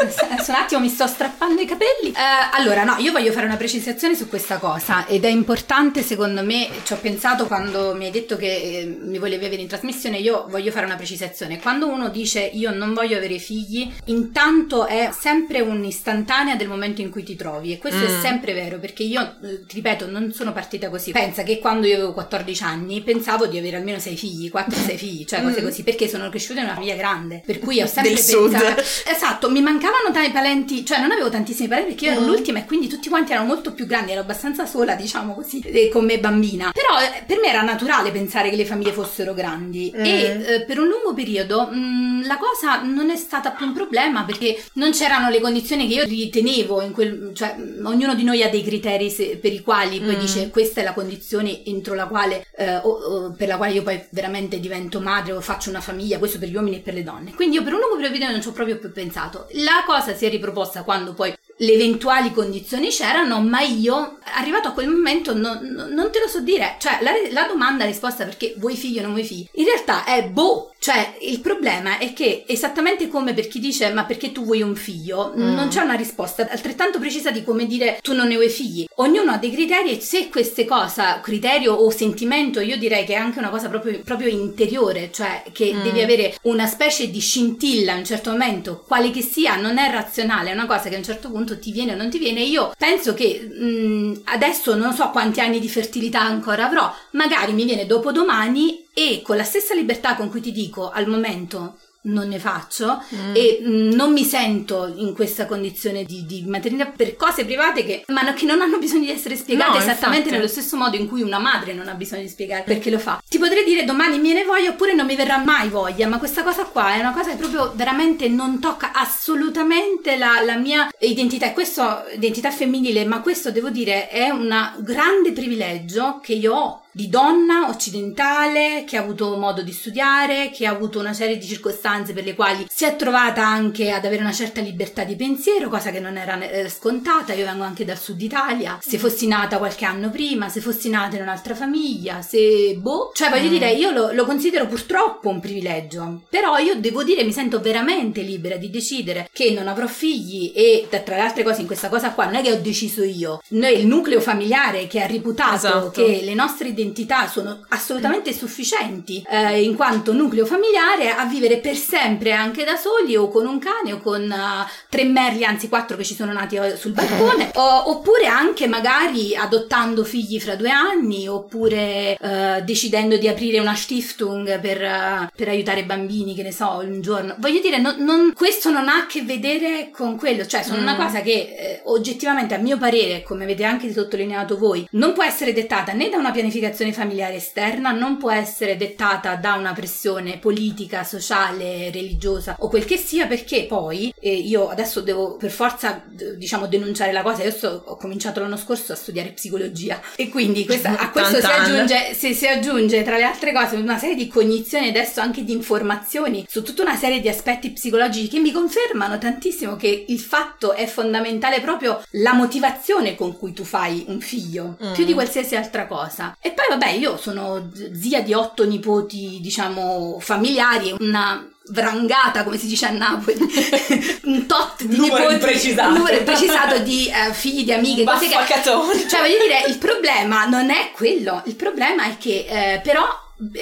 adesso un attimo mi sto strappando i capelli. Uh, allora, no, io voglio fare una precisazione su questa cosa ed è importante secondo me, ci ho pensato quando mi hai detto che eh, mi volevi avere in trasmissione, io voglio fare una precisazione. Quando uno dice io non voglio avere figli, intanto è sempre un'istantanea del momento in cui ti trovi e questo mm. è sempre vero perché io, eh, ti ripeto, non sono partita così. Pensa che quando io avevo 14 anni pensavo di avere almeno 6 figli, 4-6 figli, cioè cose mm. così, perché sono cresciuta in una famiglia grande, per cui ho sempre Del pensato... Sud. Esatto, mi mancavano tanti parenti, cioè non avevo tantissimi parenti perché io ero mm. l'ultima e quindi tutti quanti erano molto più grandi, ero abbastanza sola, diciamo così, eh, come bambina. Però eh, per me era naturale pensare che le famiglie fossero grandi mm. e eh, per un lungo periodo mh, mm, la cosa non è stata più un problema perché non c'erano le condizioni che io ritenevo in quel... cioè ognuno di noi ha dei criteri se, per i quali poi mm. dice questa è la condizione entro la quale eh, o, o per la quale io poi veramente veramente divento madre o faccio una famiglia, questo per gli uomini e per le donne. Quindi io per un lungo periodo non ci ho proprio più pensato. La cosa si è riproposta quando poi le eventuali condizioni c'erano, ma io, arrivato a quel momento, non, non te lo so dire. Cioè, la, la domanda, risposta perché vuoi figli o non vuoi figli, in realtà è boh. Cioè, il problema è che, esattamente come per chi dice ma perché tu vuoi un figlio, mm. non c'è una risposta altrettanto precisa di come dire tu non ne vuoi figli. Ognuno ha dei criteri e se queste cose, criterio o sentimento, io direi che è anche una cosa proprio, proprio interiore, cioè che mm. devi avere una specie di scintilla a un certo momento, quale che sia, non è razionale, è una cosa che a un certo punto punto ti viene o non ti viene. Io penso che mh, adesso non so quanti anni di fertilità ancora avrò, magari mi viene dopodomani e con la stessa libertà con cui ti dico al momento non ne faccio mm. e mm, non mi sento in questa condizione di, di, maternità per cose private che, ma che non hanno bisogno di essere spiegate no, esattamente infatti. nello stesso modo in cui una madre non ha bisogno di spiegare perché lo fa. Ti potrei dire domani me ne voglio oppure non mi verrà mai voglia, ma questa cosa qua è una cosa che proprio veramente non tocca assolutamente la, la mia identità e questo, identità femminile, ma questo devo dire è un grande privilegio che io ho di donna occidentale che ha avuto modo di studiare, che ha avuto una serie di circostanze per le quali si è trovata anche ad avere una certa libertà di pensiero, cosa che non era eh, scontata. Io vengo anche dal sud Italia. Se fossi nata qualche anno prima, se fossi nata in un'altra famiglia, se boh, cioè voglio mm. dire, io lo, lo considero purtroppo un privilegio, però io devo dire mi sento veramente libera di decidere che non avrò figli e tra le altre cose in questa cosa qua non è che ho deciso io, noi il nucleo familiare che ha reputato esatto. che le nostre identità identità sono assolutamente sufficienti eh, in quanto nucleo familiare a vivere per sempre anche da soli o con un cane o con uh, tre merli, anzi quattro che ci sono nati eh, sul balcone, o, oppure anche magari adottando figli fra due anni oppure uh, decidendo di aprire una Stiftung per, uh, per, aiutare bambini, che ne so, un giorno. Voglio dire, non, non, questo non ha a che vedere con quello, cioè sono mm. una cosa che eh, oggettivamente a mio parere, come avete anche sottolineato voi, non può essere dettata né da una pianificazione pianificazione familiare esterna non può essere dettata da una pressione politica, sociale, religiosa o quel che sia, perché poi eh, io adesso devo per forza diciamo denunciare la cosa. Io sto, ho cominciato l'anno scorso a studiare psicologia e quindi questa, a questo si aggiunge, si, si aggiunge tra le altre cose una serie di cognizioni adesso anche di informazioni su tutta una serie di aspetti psicologici che mi confermano tantissimo che il fatto è fondamentale proprio la motivazione con cui tu fai un figlio, mm. più di qualsiasi altra cosa. E poi vabbè, io sono zia di otto nipoti, diciamo, familiari, una vrangata, come si dice a Napoli, un tot di numero nipoti, imprecisato. un numero imprecisato di uh, figli di amiche, cose che, cioè voglio dire, il problema non è quello, il problema è che eh, però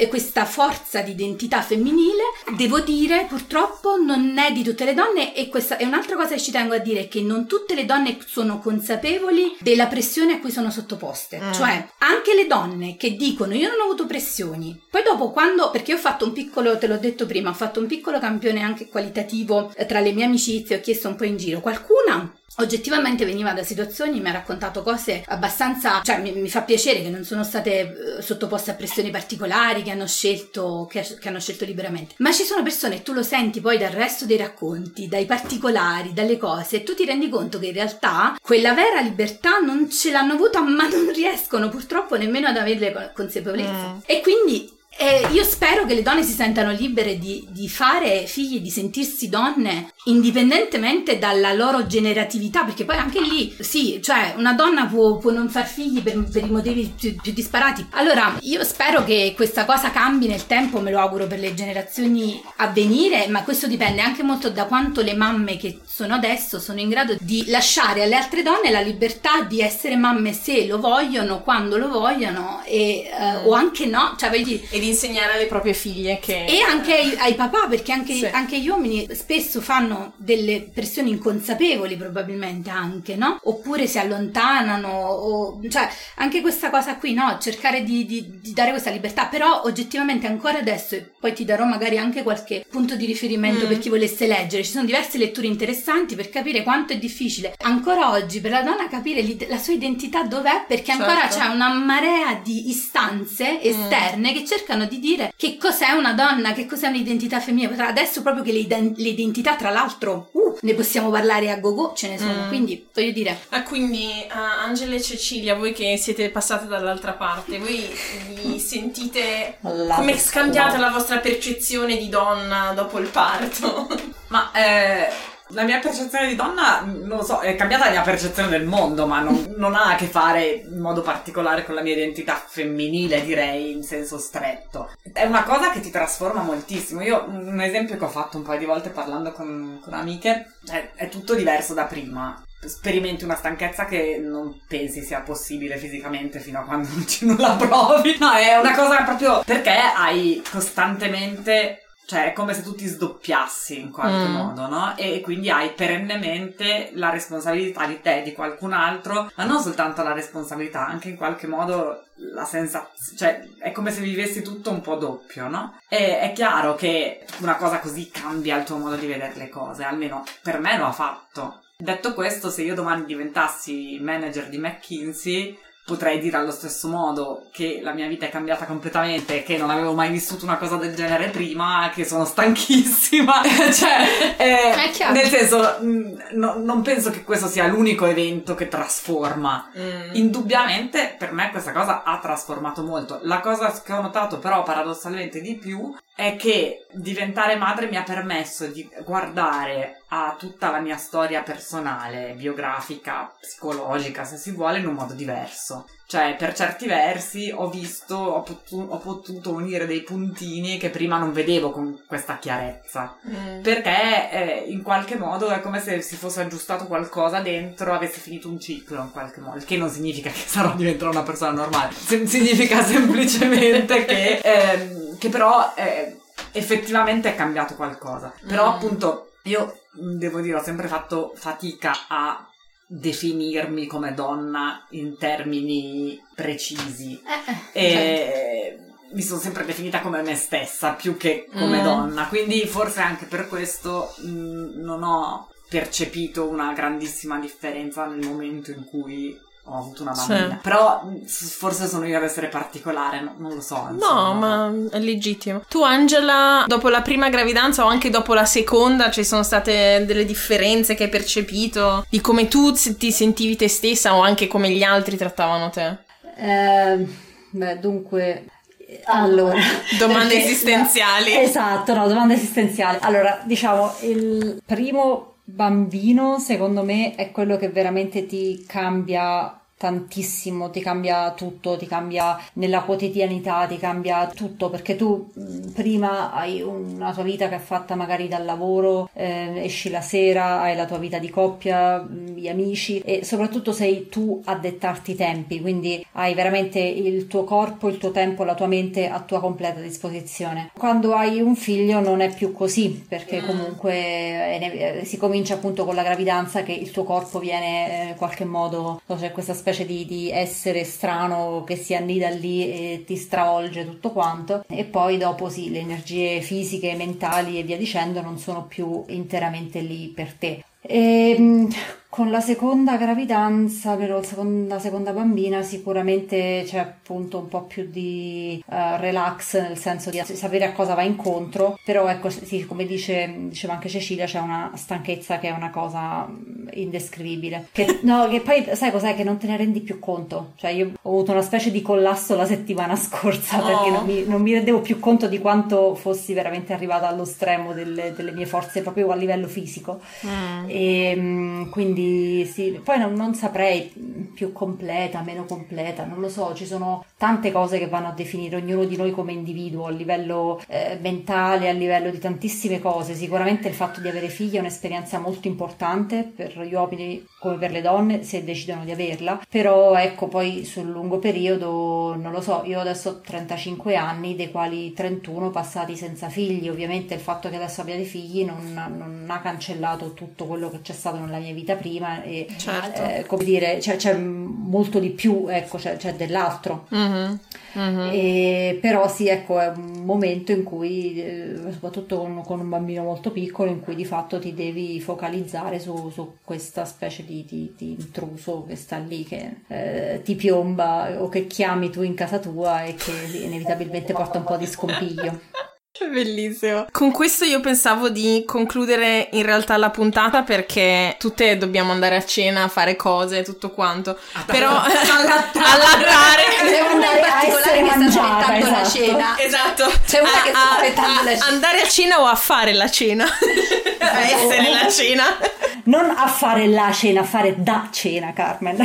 questa forza di identità femminile, devo dire, purtroppo non è di tutte le donne e questa è un'altra cosa che ci tengo a dire, che non tutte le donne sono consapevoli della pressione a cui sono sottoposte. Mm. Cioè, anche le donne che dicono io non ho avuto pressioni, poi dopo quando, perché ho fatto un piccolo, te l'ho detto prima, ho fatto un piccolo campione anche qualitativo tra le mie amicizie, ho chiesto un po' in giro, qualcuna Una oggettivamente veniva da situazioni, mi ha raccontato cose abbastanza, cioè mi, mi, fa piacere che non sono state eh, sottoposte a pressioni particolari, che hanno, scelto, che, che hanno scelto liberamente. Ma ci sono persone, tu lo senti poi dal resto dei racconti, dai particolari, dalle cose, e tu ti rendi conto che in realtà quella vera libertà non ce l'hanno avuta, ma non riescono purtroppo nemmeno ad averle consapevolezza. Mm. E quindi e io spero che le donne si sentano libere di, di, fare figli, di sentirsi donne, indipendentemente dalla loro generatività, perché poi anche lì, sì, cioè una donna può, può non far figli per, per i motivi più, più, disparati. Allora, io spero che questa cosa cambi nel tempo, me lo auguro per le generazioni a venire, ma questo dipende anche molto da quanto le mamme che sono adesso sono in grado di lasciare alle altre donne la libertà di essere mamme se lo vogliono, quando lo vogliono, e, uh, o anche no, cioè vedi... E di insegnare alle proprie figlie che... E anche ai, ai papà, perché anche, sì. anche, gli uomini spesso fanno delle pressioni inconsapevoli probabilmente anche, no? Oppure si allontanano, o, cioè anche questa cosa qui, no? Cercare di, di, di, dare questa libertà, però oggettivamente ancora adesso, e poi ti darò magari anche qualche punto di riferimento mm. per chi volesse leggere, ci sono diverse letture interessanti per capire quanto è difficile ancora oggi per la donna capire la sua identità dov'è, perché ancora certo. c'è una marea di istanze mm. esterne mm. che cercano cercano di dire che cos'è una donna, che cos'è un'identità femminile. Adesso proprio che le, le identità, tra l'altro, uh, ne possiamo parlare a go-go, ce ne sono. Mm. Quindi, voglio dire. Ah, quindi, uh, Angela e Cecilia, voi che siete passate dall'altra parte, voi vi sentite come è scambiata la vostra percezione di donna dopo il parto? Ma eh la mia percezione di donna, non lo so, è cambiata la mia percezione del mondo, ma non, non, ha a che fare in modo particolare con la mia identità femminile, direi, in senso stretto. È una cosa che ti trasforma moltissimo. Io, un esempio che ho fatto un paio di volte parlando con, con amiche, è, è tutto diverso da prima sperimenti una stanchezza che non pensi sia possibile fisicamente fino a quando non la provi. No, è una cosa proprio perché hai costantemente cioè è come se tu ti sdoppiassi in qualche mm. modo, no? E quindi hai perennemente la responsabilità di te, di qualcun altro, ma non soltanto la responsabilità, anche in qualche modo la sensazione, cioè è come se vivessi tutto un po' doppio, no? E è chiaro che una cosa così cambia il tuo modo di vedere le cose, almeno per me lo ha fatto. Detto questo, se io domani diventassi manager di McKinsey, potrei dire allo stesso modo che la mia vita è cambiata completamente, che non avevo mai vissuto una cosa del genere prima, che sono stanchissima. cioè, eh, nel senso, mm, no, non penso che questo sia l'unico evento che trasforma. Mm. Indubbiamente per me questa cosa ha trasformato molto. La cosa che ho notato però paradossalmente di più è che diventare madre mi ha permesso di guardare a tutta la mia storia personale, biografica, psicologica, se si vuole, in un modo diverso. Cioè, per certi versi ho visto, ho, potu- ho potuto unire dei puntini che prima non vedevo con questa chiarezza. Mm. Perché eh, in qualche modo è come se si fosse aggiustato qualcosa dentro, avesse finito un ciclo in qualche modo. Il che non significa che sarò diventerò una persona normale, S- significa semplicemente che... Eh, che però eh, effettivamente è cambiato qualcosa. Però mm. appunto io devo dire ho sempre fatto fatica a definirmi come donna in termini precisi. Eh, e certo. mi sono sempre definita come me stessa più che come mm. donna, quindi forse anche per questo mh, mm, non ho percepito una grandissima differenza nel momento in cui ho avuto una bambina. Sì. Però forse sono io ad essere particolare, no, non lo so. Insomma. No, ma è legittimo. Tu, Angela, dopo la prima gravidanza o anche dopo la seconda, ci sono state delle differenze che hai percepito di come tu ti sentivi te stessa o anche come gli altri trattavano te? Eh, beh, dunque. Allora, domande perché, esistenziali. No, esatto, no, domande esistenziali. Allora, diciamo, il primo bambino, secondo me, è quello che veramente ti cambia tantissimo, ti cambia tutto, ti cambia nella quotidianità, ti cambia tutto perché tu prima hai una tua vita che è fatta magari dal lavoro, eh, esci la sera, hai la tua vita di coppia, gli amici e soprattutto sei tu a dettarti i tempi, quindi hai veramente il tuo corpo, il tuo tempo, la tua mente a tua completa disposizione. Quando hai un figlio non è più così perché mm. comunque eh, si comincia appunto con la gravidanza che il tuo corpo viene eh, in qualche modo, c'è questa specie specie di, di, essere strano che si annida lì e ti stravolge tutto quanto e poi dopo sì le energie fisiche, mentali e via dicendo non sono più interamente lì per te. E, ehm, Con la seconda gravidanza, per la seconda, seconda bambina, sicuramente c'è appunto un po' più di uh, relax, nel senso di sapere a cosa va incontro, però ecco, sì, come dice, diceva anche Cecilia, c'è una stanchezza che è una cosa mm, indescrivibile. Che, no, che poi sai cos'è? Che non te ne rendi più conto. Cioè, io ho avuto una specie di collasso la settimana scorsa oh. perché non mi, non mi, rendevo più conto di quanto fossi veramente arrivata allo stremo delle, delle mie forze proprio a livello fisico. Mm. E mm, quindi quindi sì, poi non, non, saprei più completa, meno completa, non lo so, ci sono tante cose che vanno a definire ognuno di noi come individuo a livello eh, mentale, a livello di tantissime cose. Sicuramente il fatto di avere figli è un'esperienza molto importante per gli uomini come per le donne se decidono di averla, però ecco poi sul lungo periodo, non lo so, io adesso ho 35 anni, dei quali 31 passati senza figli, ovviamente il fatto che adesso abbia dei figli non, non ha cancellato tutto quello che c'è stato nella mia vita prima prima e certo. eh, come dire c'è, c'è, molto di più ecco c'è, c'è dell'altro mm-hmm. Mm-hmm. E, però sì ecco è un momento in cui eh, soprattutto con, con, un bambino molto piccolo in cui di fatto ti devi focalizzare su, su questa specie di, di, di, intruso che sta lì che eh, ti piomba o che chiami tu in casa tua e che inevitabilmente porta un po' di scompiglio Bellissimo. Con questo io pensavo di concludere in realtà la puntata perché tutte dobbiamo andare a cena, fare cose, tutto quanto. Ah, Però allattare. C'è una in particolare che sta aspettando esatto. la cena. Esatto. C'è una a, che sta aspettando la cena. Andare a cena o a fare la cena? a essere la cena. Non a fare la cena, a fare da cena, Carmen.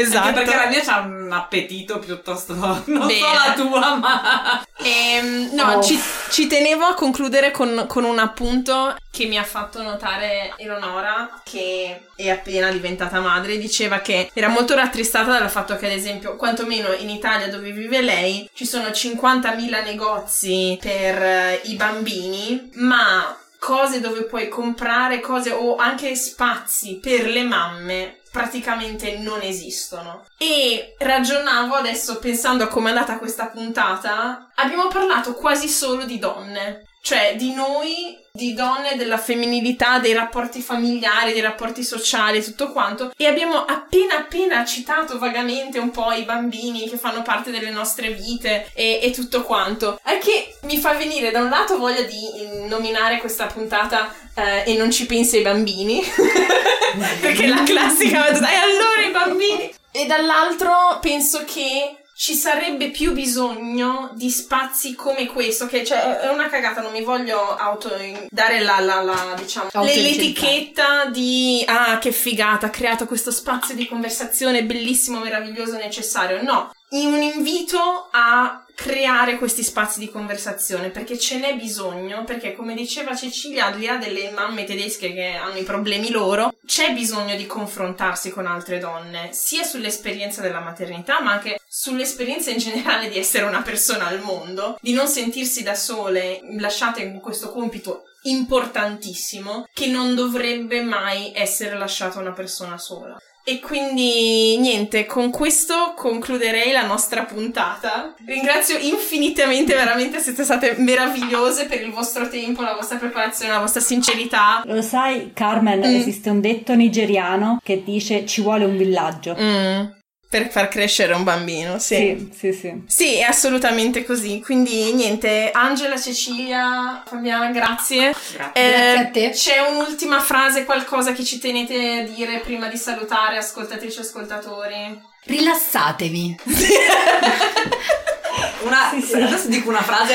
Esatto. Anche perché la mia c'ha un appetito piuttosto. Non Bene. so la tua, ma. Ehm, no, oh. ci, ci, tenevo a concludere con, con, un appunto che mi ha fatto notare Eleonora, che è appena diventata madre. Diceva che era molto rattristata dal fatto che, ad esempio, quantomeno in Italia dove vive lei, ci sono 50.000 negozi per eh, i bambini, ma cose dove puoi comprare cose o anche spazi per le mamme praticamente non esistono. E ragionavo adesso pensando a come è andata questa puntata, abbiamo parlato quasi solo di donne, cioè di noi di donne, della femminilità, dei rapporti familiari, dei rapporti sociali, tutto quanto. E abbiamo appena appena citato vagamente un po' i bambini che fanno parte delle nostre vite e, e tutto quanto. È che mi fa venire da un lato voglia di nominare questa puntata eh, e non ci pensi ai bambini. Perché la classica, dai allora i bambini. E dall'altro penso che ci sarebbe più bisogno di spazi come questo, che cioè, è una cagata, non mi voglio auto dare la, la, la diciamo, l'etichetta di ah che figata, ha creato questo spazio di conversazione bellissimo, meraviglioso, necessario. No, in un invito a creare questi spazi di conversazione perché ce n'è bisogno perché come diceva Cecilia al di là delle mamme tedesche che hanno i problemi loro c'è bisogno di confrontarsi con altre donne sia sull'esperienza della maternità ma anche sull'esperienza in generale di essere una persona al mondo di non sentirsi da sole lasciate in questo compito importantissimo che non dovrebbe mai essere lasciata una persona sola e quindi niente, con questo concluderei la nostra puntata. Ringrazio infinitamente, veramente siete state meravigliose per il vostro tempo, la vostra preparazione, la vostra sincerità. Lo sai, Carmen, mm. esiste un detto nigeriano che dice ci vuole un villaggio. Mm per far crescere un bambino, sì. Sì, sì, sì. Sì, è assolutamente così. Quindi niente, Angela, Cecilia, Fabiana, grazie. Grazie. Eh, grazie a te. C'è un'ultima frase, qualcosa che ci tenete a dire prima di salutare ascoltatrici e ascoltatori? Rilassatevi. una, sì, sì. Adesso dico una frase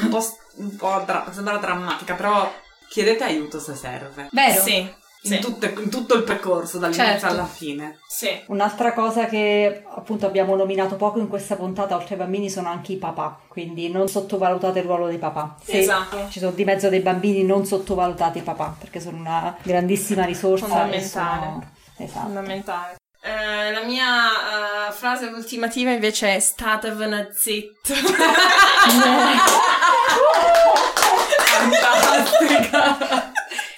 un po', un po' dra- sembra drammatica, però chiedete aiuto se serve. Vero? Sì. In, tutto, in, tutto, il percorso, dall'inizio certo. alla fine. Sì. Un'altra cosa che appunto abbiamo nominato poco in questa puntata, oltre ai bambini, sono anche i papà. Quindi non sottovalutate il ruolo dei papà. Se esatto. Ci sono di mezzo dei bambini, non sottovalutate i papà, perché sono una grandissima risorsa. Fondamentale. Sono... Esatto. Fondamentale. Uh, la mia uh, frase ultimativa invece è statevene zitto. Fantastica!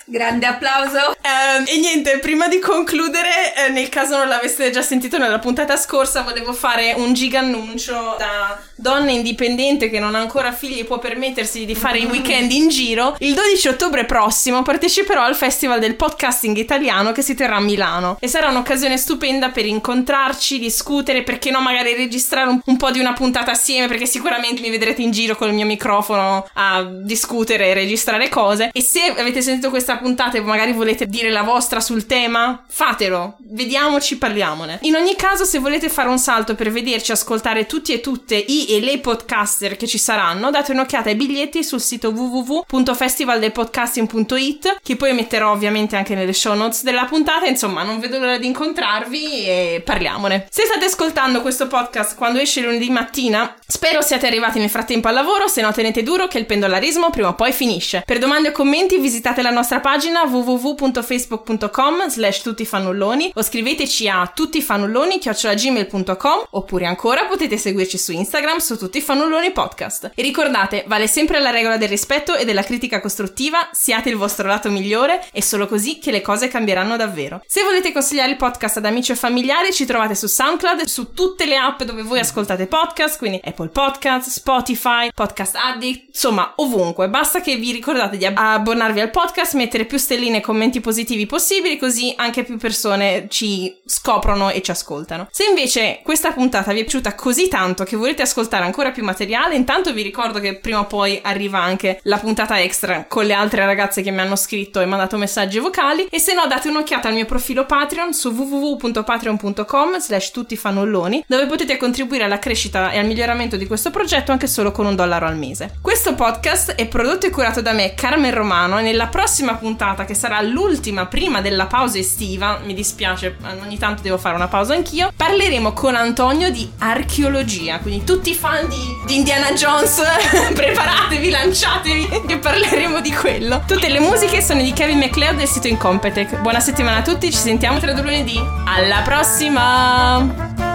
Grande applauso. Um, e niente, prima di concludere, eh, nel caso non l'aveste già sentito nella puntata scorsa, volevo fare un giga annuncio da donna indipendente che non ha ancora figli e può permettersi di fare i weekend in giro, il 12 ottobre prossimo parteciperò al Festival del Podcasting Italiano che si terrà a Milano. E sarà un'occasione stupenda per incontrarci, discutere, perché no magari registrare un, un po' di una puntata assieme perché sicuramente mi vedrete in giro con il mio microfono a discutere e registrare cose. E se avete sentito questa puntata e magari volete dire la vostra sul tema, fatelo, vediamoci, parliamone. In ogni caso se volete fare un salto per vederci, ascoltare tutti e tutte i e le podcaster che ci saranno, date un'occhiata ai biglietti sul sito www.festivaldelpodcasting.it che poi metterò ovviamente anche nelle show notes della puntata, insomma non vedo l'ora di incontrarvi e parliamone. Se state ascoltando questo podcast quando esce lunedì mattina, spero siate arrivati nel frattempo al lavoro, se no tenete duro che il pendolarismo prima o poi finisce. Per domande o commenti visitate la nostra pagina www.facebook.com slash tuttifannulloni o scriveteci a tuttifannulloni.gmail.com oppure ancora potete seguirci su Instagram su tutti i fannulloni podcast. E ricordate, vale sempre la regola del rispetto e della critica costruttiva, siate il vostro lato migliore, è solo così che le cose cambieranno davvero. Se volete consigliare il podcast ad amici o familiari, ci trovate su SoundCloud, su tutte le app dove voi ascoltate podcast, quindi Apple Podcast, Spotify, Podcast Addict, insomma ovunque. Basta che vi ricordate di abbonarvi al podcast, mettere più stelline e commenti positivi possibili, così anche più persone ci scoprono e ci ascoltano. Se invece questa puntata vi è piaciuta così tanto che volete ascoltare ancora più materiale, intanto vi ricordo che prima o poi arriva anche la puntata extra con le altre ragazze che mi hanno scritto e mandato messaggi vocali e se no date un'occhiata al mio profilo Patreon su www.patreon.com slash tuttifannulloni dove potete contribuire alla crescita e al miglioramento di questo progetto anche solo con un dollaro al mese. Questo podcast è prodotto e curato da me, Carmen Romano, e nella prossima puntata, che sarà l'ultima prima della pausa estiva, mi dispiace, ogni tanto devo fare una pausa anch'io, parleremo con Antonio di archeologia, quindi tutti fan di, di Indiana Jones, preparatevi, lanciatevi, che parleremo di quello. Tutte le musiche sono di Kevin MacLeod del sito Incompetech. Buona settimana a tutti, ci sentiamo tra due lunedì. Alla prossima!